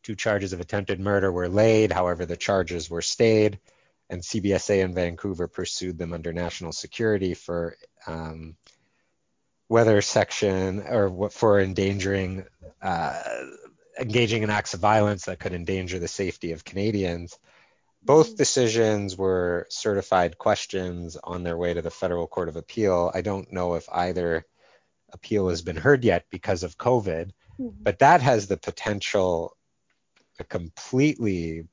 Two charges of attempted murder were laid, however, the charges were stayed, and CBSA in Vancouver pursued them under national security for um, whether section or for endangering, uh, engaging in acts of violence that could endanger the safety of Canadians. Both decisions were certified questions on their way to the Federal Court of Appeal. I don't know if either appeal has been heard yet because of COVID, mm-hmm. but that has the potential a completely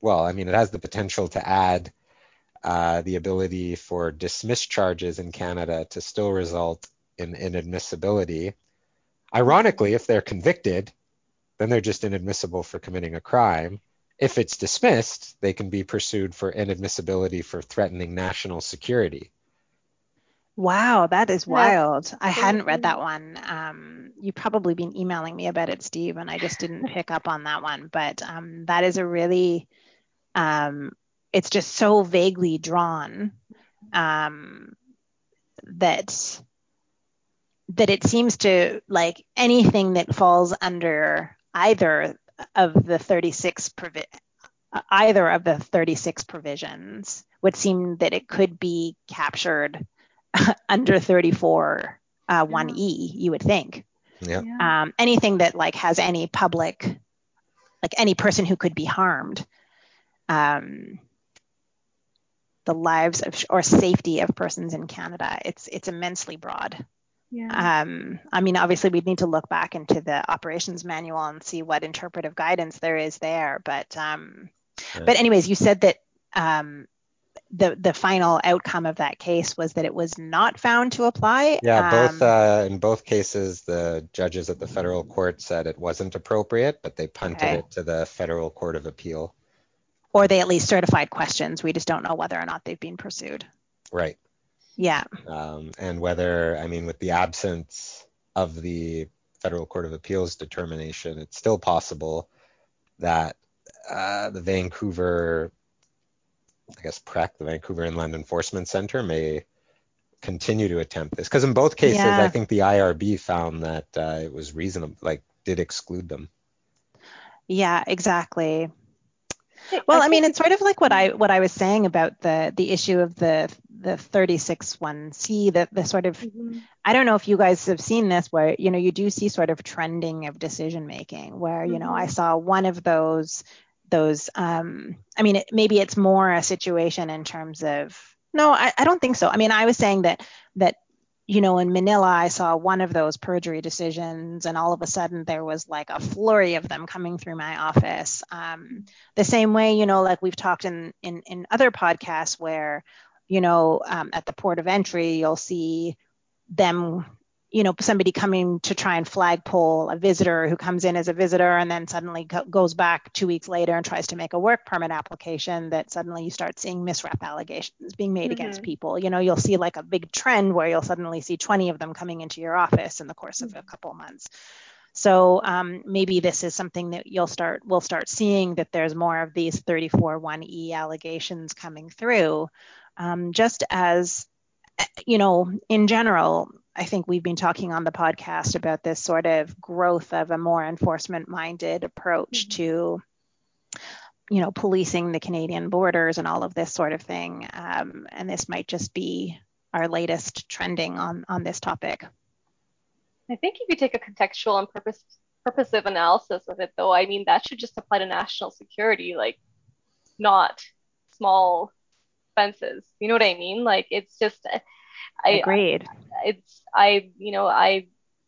well, I mean, it has the potential to add uh, the ability for dismissed charges in Canada to still result in inadmissibility. Ironically, if they're convicted, then they're just inadmissible for committing a crime. If it's dismissed, they can be pursued for inadmissibility for threatening national security. Wow, that is wild. I hadn't read that one. Um, you've probably been emailing me about it, Steve, and I just didn't [LAUGHS] pick up on that one. But um, that is a really, um, it's just so vaguely drawn um, that that it seems to like anything that falls under either of the 36 provi- either of the 36 provisions would seem that it could be captured [LAUGHS] under 34 uh, 1e you would think yeah. Um, anything that like has any public like any person who could be harmed um, the lives of or safety of persons in canada it's it's immensely broad yeah. Um, I mean, obviously, we'd need to look back into the operations manual and see what interpretive guidance there is there. But, um, yeah. but anyways, you said that um, the the final outcome of that case was that it was not found to apply. Yeah, both um, uh, in both cases, the judges at the federal court said it wasn't appropriate, but they punted okay. it to the federal court of appeal. Or they at least certified questions. We just don't know whether or not they've been pursued. Right. Yeah. Um, and whether, I mean, with the absence of the federal court of appeals determination, it's still possible that uh, the Vancouver I guess PREC, the Vancouver Inland Enforcement Center, may continue to attempt this because in both cases, yeah. I think the IRB found that uh, it was reasonable, like did exclude them. Yeah, exactly. well, I mean, it's sort of like what I what I was saying about the the issue of the the 361C, the the sort of mm-hmm. I don't know if you guys have seen this where you know you do see sort of trending of decision making where you mm-hmm. know I mm-hmm. saw one of those those um I mean it, maybe it's more a situation in terms of no, I, I don't think so. I mean, I was saying that that you know, in Manila, I saw one of those perjury decisions, and all of a sudden there was like a flurry of them coming through my office. Um, the same way, you know, like we've talked in in, in other podcasts where, you know, um, at the port of entry, you'll see them you know somebody coming to try and flagpole a visitor who comes in as a visitor and then suddenly go- goes back two weeks later and tries to make a work permit application that suddenly you start seeing misrep allegations being made mm-hmm. against people you know you'll see like a big trend where you'll suddenly see 20 of them coming into your office in the course of a mm-hmm. couple of months so um, maybe this is something that you'll start we'll start seeing that there's more of these 34.1e allegations coming through um, just as you know in general I think we've been talking on the podcast about this sort of growth of a more enforcement minded approach mm-hmm. to you know policing the Canadian borders and all of this sort of thing. Um, and this might just be our latest trending on on this topic. I think if you take a contextual and purpose purposive analysis of it though I mean that should just apply to national security like not small fences. You know what I mean? Like it's just I agreed. I, it's I you know I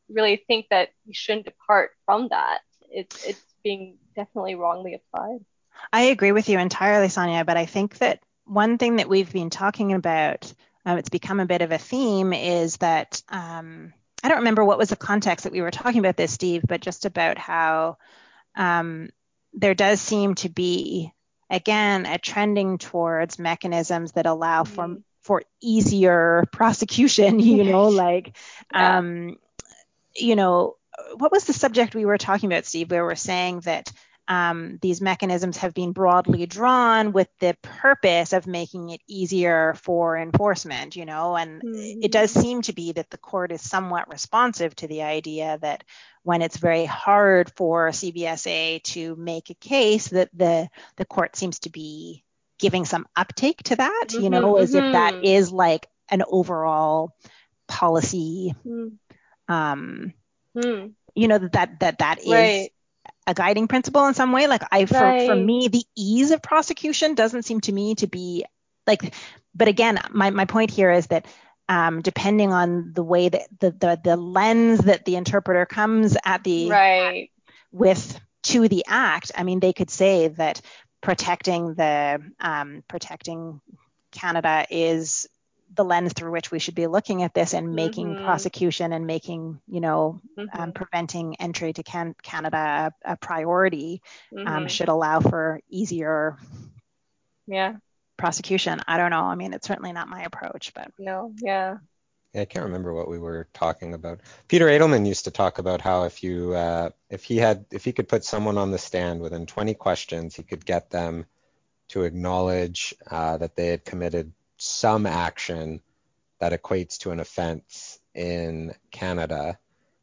really think that we shouldn't depart from that. It's it's being definitely wrongly applied. I agree with you entirely, Sonia. But I think that one thing that we've been talking about, um, it's become a bit of a theme, is that um, I don't remember what was the context that we were talking about this, Steve, but just about how um, there does seem to be again a trending towards mechanisms that allow mm-hmm. for for easier prosecution, [LAUGHS] you know, like, yeah. um, you know, what was the subject we were talking about, Steve, where we're saying that um, these mechanisms have been broadly drawn with the purpose of making it easier for enforcement, you know, and mm-hmm. it does seem to be that the court is somewhat responsive to the idea that when it's very hard for CBSA to make a case, that the the court seems to be giving some uptake to that, mm-hmm, you know, as mm-hmm. if that mm-hmm. like an overall policy, mm. um, mm. you know, that that that is right. a guiding principle in some way. Like I, for, right. for me, the ease of prosecution doesn't seem to me to be like, but again, my, my point here is that um, depending on the way that the, the the lens that the interpreter comes at the right with to the act, I mean, they could say that protecting the um, protecting Canada is the lens through which we should be looking at this and making mm-hmm. prosecution and making, you know, um, mm-hmm. um, preventing entry to can- Canada a, a priority um, mm-hmm. um, should allow for easier yeah prosecution. I don't know. I mean, it's certainly not my approach, but no, yeah. I can't remember what we were talking about. Peter Edelmann used to talk about how if you uh, if he had if he could put someone on the stand within 20 questions, he could get them to acknowledge uh, that they had committed some action that equates to an offense in Canada.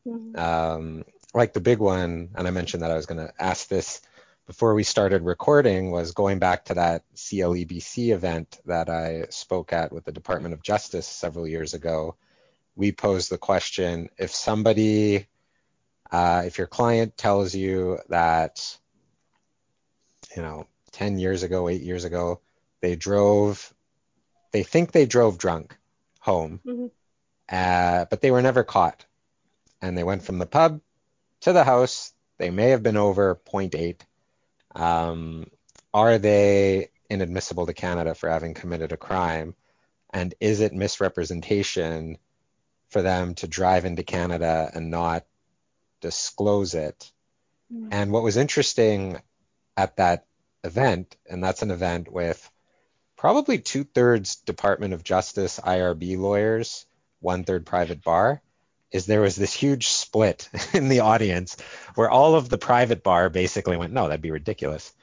Mm-hmm. Um, like the big one, and I mentioned that I was going to ask this before we started recording, was going back to that CLEBC event that I spoke at with the Department of Justice several years ago. We posed the question if somebody, uh, if your client tells you that, you know, 10 years ago, eight years ago, they drove, they think they drove drunk home, mm-hmm. uh, but they were never caught. And they went from the pub to the house. They may have been over 0.8 um, are they inadmissible to Canada for having committed a crime? And is it misrepresentation for them to drive into Canada and not disclose it? Mm. And what was interesting at that event, and that's an event with probably two thirds Department of Justice IRB lawyers, one third private bar, is there was this huge split [LAUGHS] in the audience where all of the private bar basically went, no, that'd be ridiculous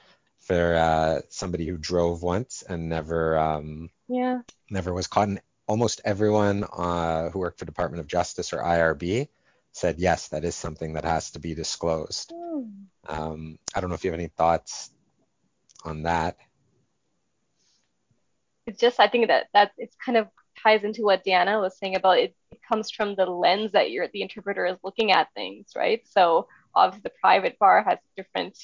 for uh, somebody who drove once and never um, yeah never was caught. And almost everyone uh, who worked for Department of Justice or IRB said yes, that is something that has to be disclosed. Mm. Um, I don't know if you have any thoughts on that? It's just I think that that it's kind of ties into what Deanna was saying about it, it comes from the lens that you're the interpreter is looking at things, right? So obviously the private bar has a different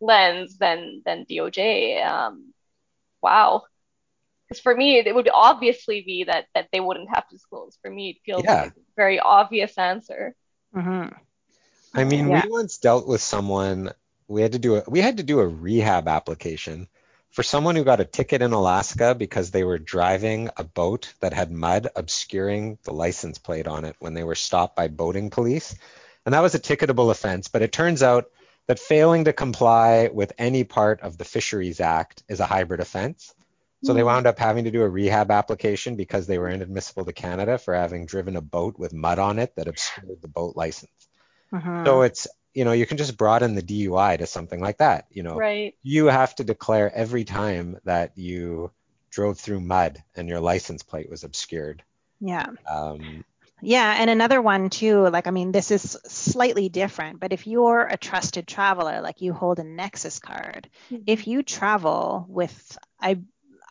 lens than than DOJ. Um, wow. Because for me, it would obviously be that that they wouldn't have to disclose. For me, it feels yeah. like a very obvious answer. Mm-hmm. I mean, yeah. we once dealt with someone. We had to do a we had to do a rehab application for someone who got a ticket in Alaska because they were driving a boat that had mud obscuring the license plate on it when they were stopped by boating police. And that was a ticketable offense, but it turns out that failing to comply with any part of the Fisheries Act is a hybrid offense. So they hmm. wound up having to do a rehab application because they were inadmissible to Canada for having driven a boat with mud on it that obscured the boat license. Uh-huh. So it's you know, you can just broaden the DUI to something like that. You know, right. you have to declare every time that you drove through mud and your license plate was obscured. Yeah. Um, yeah, and another one too, like I mean, this is slightly different, but if you're a trusted traveler, like you hold a Nexus card, mm-hmm. if you travel with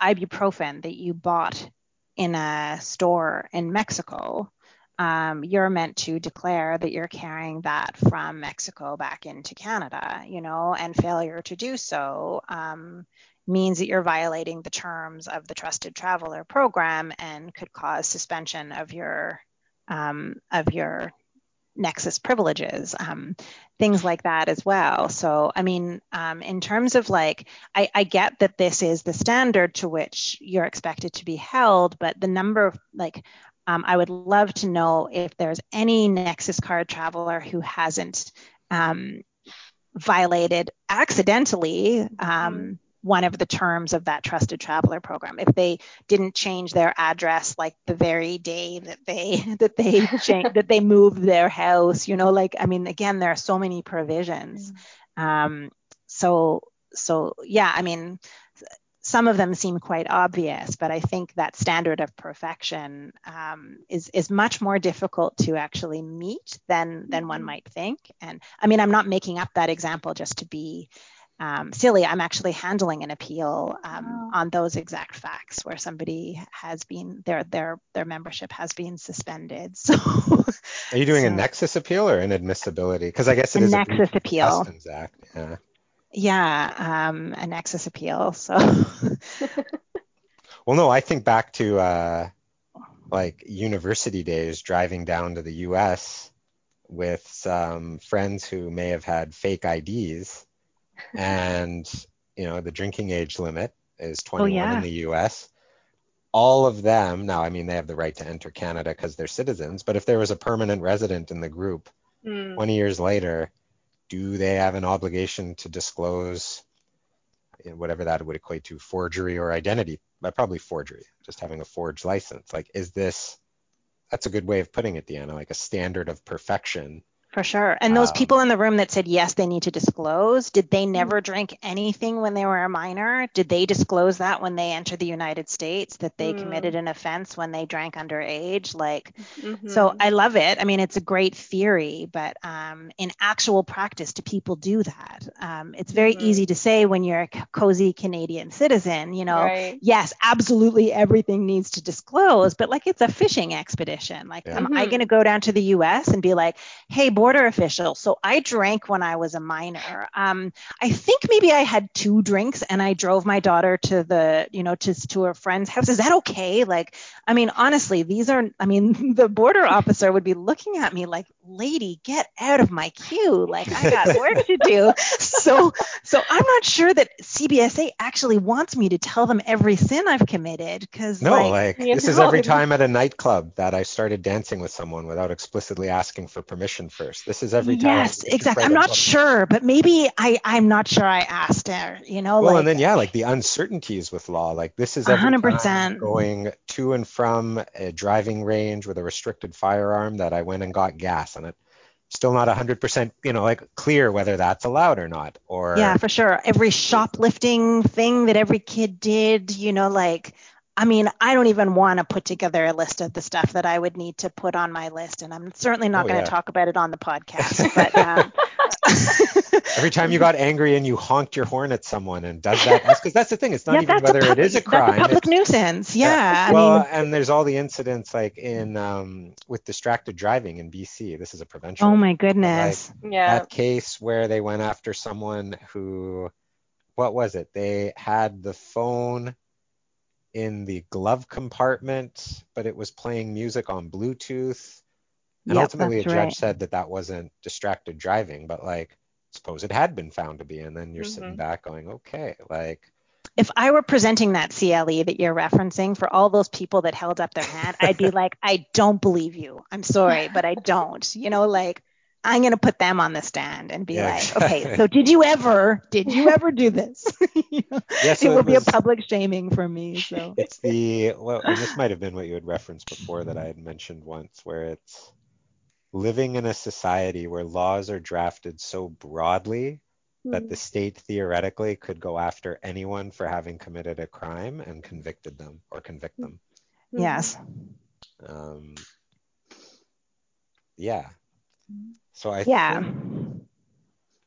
ibuprofen that you bought in a store in Mexico, um, you're meant to declare that you're carrying that from Mexico back into Canada, you know, and failure to do so um, means that you're violating the terms of the Trusted Traveler program and could cause suspension of your um, of your Nexus privileges, um, things like that as well. So, I mean, um, in terms of like, I, I, get that this is the standard to which you're expected to be held, but the number of like um, I would love to know if there's any Nexus card traveler who hasn't um, violated accidentally um, mm-hmm. one of the terms of that trusted traveler program. If they didn't change their address like the very day that they [LAUGHS] that they changed, that they moved their house, you know, like I mean, again, there are so many provisions. Mm-hmm. Um, so so yeah, I mean, some of them seem quite obvious, but I think that standard of perfection um, is is much more difficult to actually meet than than one mm-hmm. might think. And I mean, I'm not making up that example just to be um, silly. I'm actually handling an appeal um, on those exact facts where somebody has been their their their membership has been suspended. [LAUGHS] So, are you doing so, a nexus appeal or inadmissibility? Because I guess it a is nexus a appeal. Act. Yeah. Yeah, um, a Nexus appeal. So. [LAUGHS] well, no, I think back to uh, like university days, driving down to the U.S. with some friends who may have had fake IDs, [LAUGHS] and you know the drinking age limit is 21 oh, yeah. in the U.S. All of them now, I mean, they have the right to enter Canada because they're citizens. But if there was a permanent resident in the group, mm. 20 years later, do they have an obligation to disclose eh, whatever that would equate to forgery or identity? But probably forgery just having a forged license. Like is this that's a good way of putting it deanna like a standard of perfection for sure. And those um, people in the room that said yes, they need to disclose, did they never drink anything when they were a minor? Did they disclose that when they entered the United States that they mm. committed an offense when they drank underage? Like, mm-hmm. so I love it. I mean, it's a great theory, but um, in actual practice, do people do that? Um, it's very mm-hmm. easy to say when you're a cozy Canadian citizen, you know, right. yes, absolutely everything needs to disclose, but like it's a fishing expedition. Like, yeah. am mm-hmm. I going to go down to the US and be like, hey, border official. So I drank when I was a minor. Um, I think maybe I had two drinks and I drove my daughter to the, you know, to, to her friend's house. Is that okay? Like, I mean, honestly, these are, I mean, [LAUGHS] the border officer would be looking at me like, lady, get out of my queue. Like, I got work to do. So, so I'm not sure that CBSA actually wants me to tell them every sin I've committed because no, like, like this know, is every time at a nightclub that I started dancing with someone without explicitly asking for permission first. This is every time. Yes, exactly. I'm not sure, but maybe I I'm not sure I asked her. You know, well, like, and then yeah, like the uncertainties with law. Like this is every 100%. time going to and from a driving range with a restricted firearm that I went and got gas it still not 100% you know like clear whether that's allowed or not or yeah for sure every shoplifting thing that every kid did you know like I mean, I don't even want to put together a list of the stuff that I would need to put on my list, and I'm certainly not oh, going to yeah. talk about it on the podcast. [LAUGHS] But um, Every time you got angry and you honked your horn at someone and does that, because that's the thing. It's not yeah, even whether it is a crime. That's a public nuisance. Yeah. yeah. Well, mean, and there's all the incidents like in um, with distracted driving in BC. This is a provincial. Oh my goodness. Like, yeah. That case where they went after someone who, what was it? They had the phone in the glove compartment, but it was playing music on Bluetooth. And yep, ultimately, a judge right. said that that wasn't distracted driving, but like, suppose it had been found to be. And then you're mm-hmm. sitting back going, okay, like. If I were presenting that CLE that you're referencing for all those people that held up their hand, I'd be like, I don't believe you. I'm sorry, but I don't. You know, like, I'm going to put them on the stand and be yeah, like, exactly. okay, so [LAUGHS] did you ever, did you ever do this? [LAUGHS] you know, yeah, so it will it was, be a public shaming for me. So it's the, well, this might have been what you had referenced before that I had mentioned once, where it's living in a society where laws are drafted so broadly mm-hmm. that the hmm. state theoretically could go after anyone for having committed a crime and convicted them or convict them. Yes. Um, yeah. So I yeah. Think...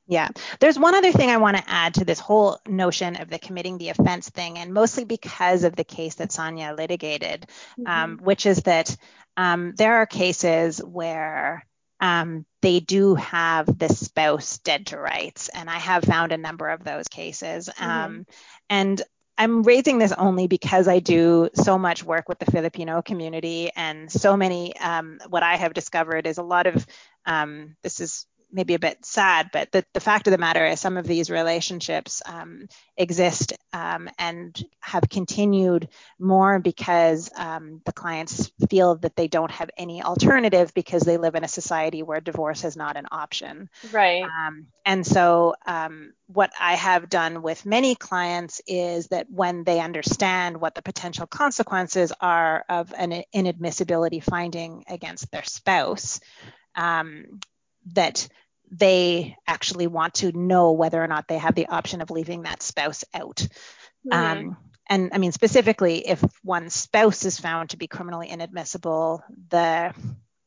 Yeah. There's one other thing I want to add to this whole notion of the committing the offense thing, and mostly because of the case that Sonia litigated, um, mm-hmm. um, which is that um, there are cases where um, they do have the spouse dead to rights, and I have found a number of those cases. Mm-hmm. Um, and I'm raising this only because I do so much work with the Filipino community, and so many. Um, what I have discovered is a lot of um, this is maybe a bit sad, but the, the fact of the matter is some of these relationships um, exist um, and have continued more because um, the clients feel that they don't have any alternative because they live in a society where divorce is not an option. Right. Um, and so um, what I have done with many clients is that when they understand what the potential consequences are of an inadmissibility finding against their spouse, um, that they actually want to know whether or not they have the option of leaving that spouse out. Mm-hmm. Um, and I mean, specifically, if one spouse is found to be criminally inadmissible, the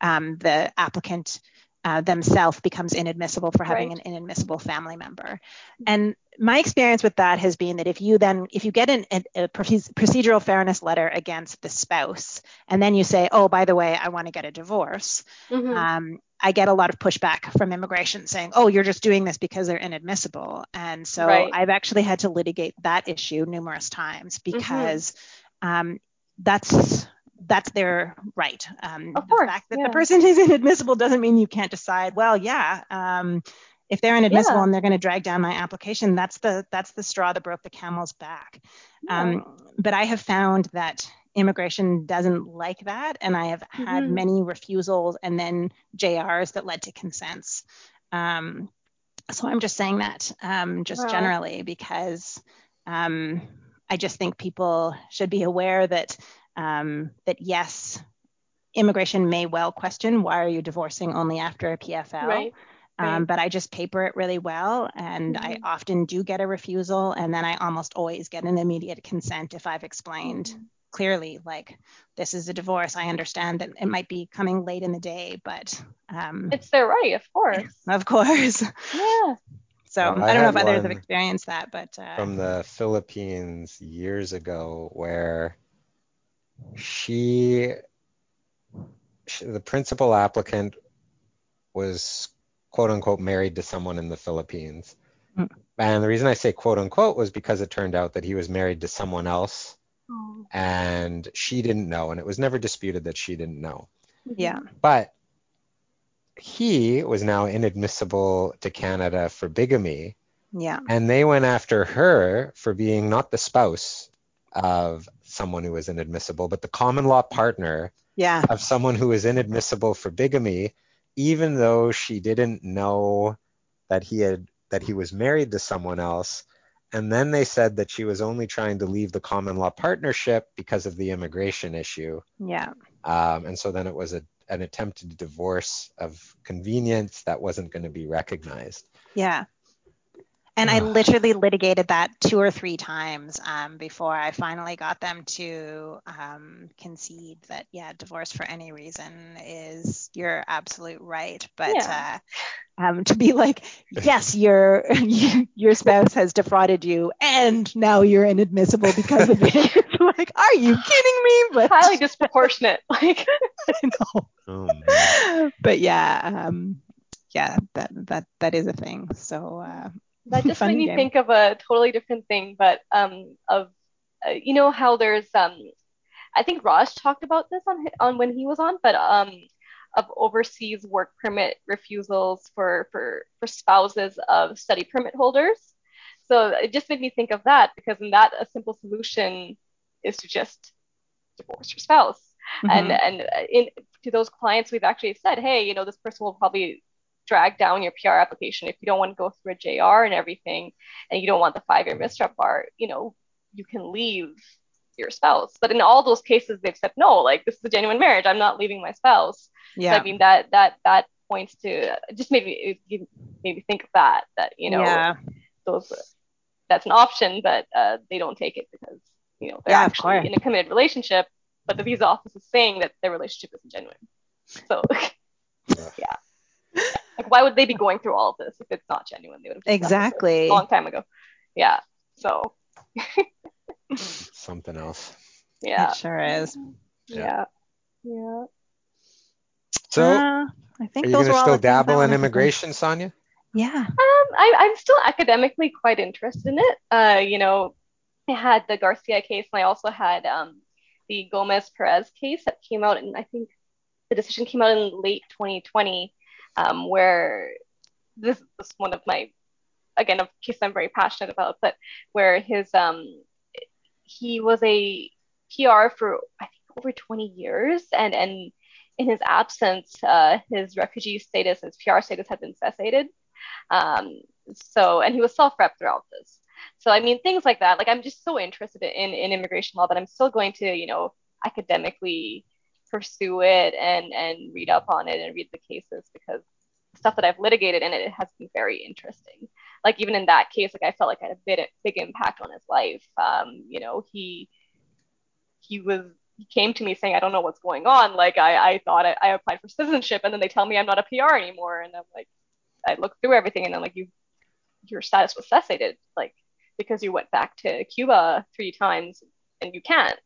um, the applicant uh, themselves becomes inadmissible for having right. an inadmissible family member. And my experience with that has been that if you then if you get an, a, a procedural fairness letter against the spouse and then you say oh by the way i want to get a divorce mm-hmm. um, i get a lot of pushback from immigration saying oh you're just doing this because they're inadmissible and so right. i've actually had to litigate that issue numerous times mm-hmm. because mm-hmm. um, that's that's their right. Um, of course, the fact that yeah. the person [LAUGHS] is inadmissible doesn't mean you can't decide. Well, yeah, um, if they're inadmissible yeah. and they're going to drag down my application, that's the that's the straw that broke the camel's back. Yeah. Um, but I have found that immigration doesn't like that, and I have had mm-hmm. many refusals and then JRs that led to consents. Um, so I'm just saying that um, just wow. generally because um, I just think people should be aware that um, that yes, immigration may well question why are you divorcing only after a PFL. Right. Um, but I just paper it really well, and mm-hmm. I often do get a refusal, and then I almost always get an immediate consent if I've explained mm-hmm. Clearly, like this is a divorce. I understand that it might be coming late in the day, but um, it's their right, of course. [LAUGHS] Of course. Yeah. So well, I, I, don't know if others have experienced that, but uh, from the Philippines years ago, where she, she the principal applicant was quote unquote married to someone in the Philippines. Mm. And the reason I say quote unquote was because it turned out that he was married to someone else oh. and she didn't know. And it was never disputed that she didn't know. Mm-hmm. Yeah. But he was now inadmissible to Canada for bigamy. Yeah. And they went after her for being not the spouse of someone who was inadmissible, but the common law partner yeah. of someone who was inadmissible for bigamy, even though she didn't know that he had that he was married to someone else. And then they said that she was only trying to leave the common law partnership because of the immigration issue. Yeah. Um, and so then it was a, an attempted divorce of convenience that wasn't going to be recognized. Yeah. And I literally litigated that two or three times um, before I finally got them to um, concede that, yeah, divorce for any reason is your absolute right. But yeah. uh, um, to be like, yes, your [LAUGHS] your spouse has defrauded you, and now you're inadmissible because of it. [LAUGHS] like, are you kidding me? But highly disproportionate. [LAUGHS] Like, I know. Oh, but yeah, um, yeah, that that that is a thing. So uh, [LAUGHS] that just made me game. think of a totally different thing, but um, of uh, you know how there's um, I think Raj talked about this on on when he was on, but um, of overseas work permit refusals for for for spouses of study permit holders. So it just made me think of that because in that a simple solution is to just divorce your spouse. Mm-hmm. And and in to those clients we've actually said, hey, you know, this person will probably drag down your PR application if you don't want to go through a JR and everything, and you don't want the five year misrep bar, you know, you can leave your spouse. But in all those cases, they've said no, like this is a genuine marriage. I'm not leaving my spouse. Yeah. So, I mean that that that points to just maybe maybe think of that that you know yeah. those that's an option, but uh, they don't take it because you know they're yeah, actually in a committed relationship, but the visa office is saying that their relationship isn't genuine. So [LAUGHS] yeah. Like, why would they be going through all of this if it's not genuine? They would have exactly a long time ago. Yeah. So. [LAUGHS] Something else. Yeah. It sure is. Yeah. Yeah. So, uh, I think are you going to still dabble in immigration, Sonia? Yeah. Um, I, I'm still academically quite interested in it. Uh, you know, I had the Garcia case, and I also had um, the Gomez Perez case that came out, and I think the decision came out in late 2020 um, where this is one of my again a case I'm very passionate about, but where his um he was a PR for I think over 20 years, and and in his absence, uh, his refugee status, his PR status had been cessated. Um, so and he was self-rep throughout this. So I mean things like that. Like I'm just so interested in in immigration law that I'm still going to you know academically pursue it and and read up on it and read the cases because stuff that I've litigated in it, it has been very interesting. Like even in that case, like I felt like I had a bit big impact on his life. Um, you know, he he was he came to me saying, I don't know what's going on. Like I, I thought I, I applied for citizenship and then they tell me I'm not a PR anymore. And I'm like, I looked through everything and I'm like, you your status was cessated, like because you went back to Cuba three times and you can't.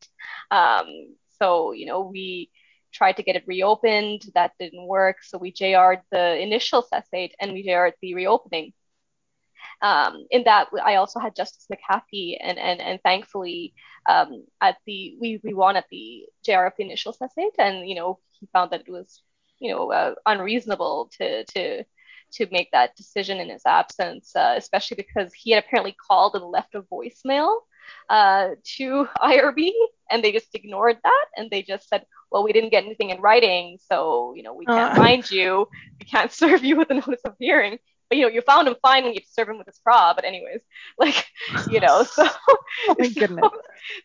Um, so, you know, we tried to get it reopened. That didn't work. So we JR'd the initial cessate and we JR'd the reopening. Um, in that, I also had Justice McHaffie, and and and thankfully, um, at the we we won at the JR of the initial cessate, and you know he found that it was you know uh, unreasonable to to to make that decision in his absence, uh, especially because he had apparently called and left a voicemail uh, to IRB, and they just ignored that, and they just said, "Well, we didn't get anything in writing, so you know we can't uh. find you. We can't [LAUGHS] serve you with a notice of hearing." But you know, you found him fine when you serve him with his fraud. But anyways, [LAUGHS] like you know, [LAUGHS] so oh my goodness.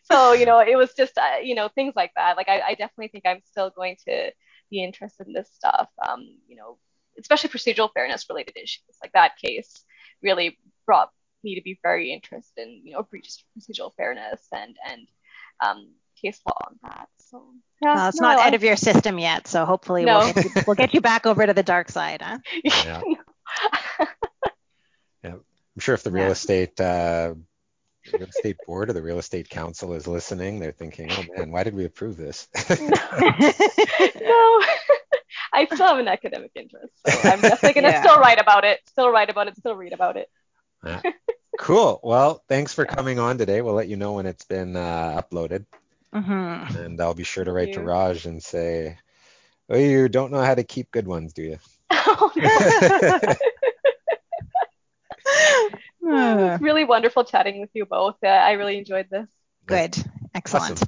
So, so, you know, it was just uh, you know things like that. Like I, I definitely think I'm still going to be interested in this stuff. Um, you know, especially procedural fairness related issues. Like that case really brought me to be very interested in you know breach procedural fairness and and um, case law on that. So yeah, well, it's no, not out of your system yet, so hopefully no. we'll, get you, we'll get you back over to the dark side, huh? [LAUGHS] Yeah. [LAUGHS] yeah. I'm sure if the real yeah. estate uh, real estate board or the real estate council is listening, they're thinking, "Oh man, why did we approve this?" [LAUGHS] no. no. I still have an academic interest, so I'm definitely gonna yeah. still write about it, still write about it, still read about it. Cool. Well, thanks for coming on today. We'll let you know when it's been uh, uploaded. Mm-hmm. And I'll be sure to write to Raj and say, "Oh, you don't know how to keep good ones, do you?" [LAUGHS] Oh, no. [LAUGHS] [LAUGHS] it's really wonderful chatting with you both. Uh, I really enjoyed this. Good. Excellent. Awesome.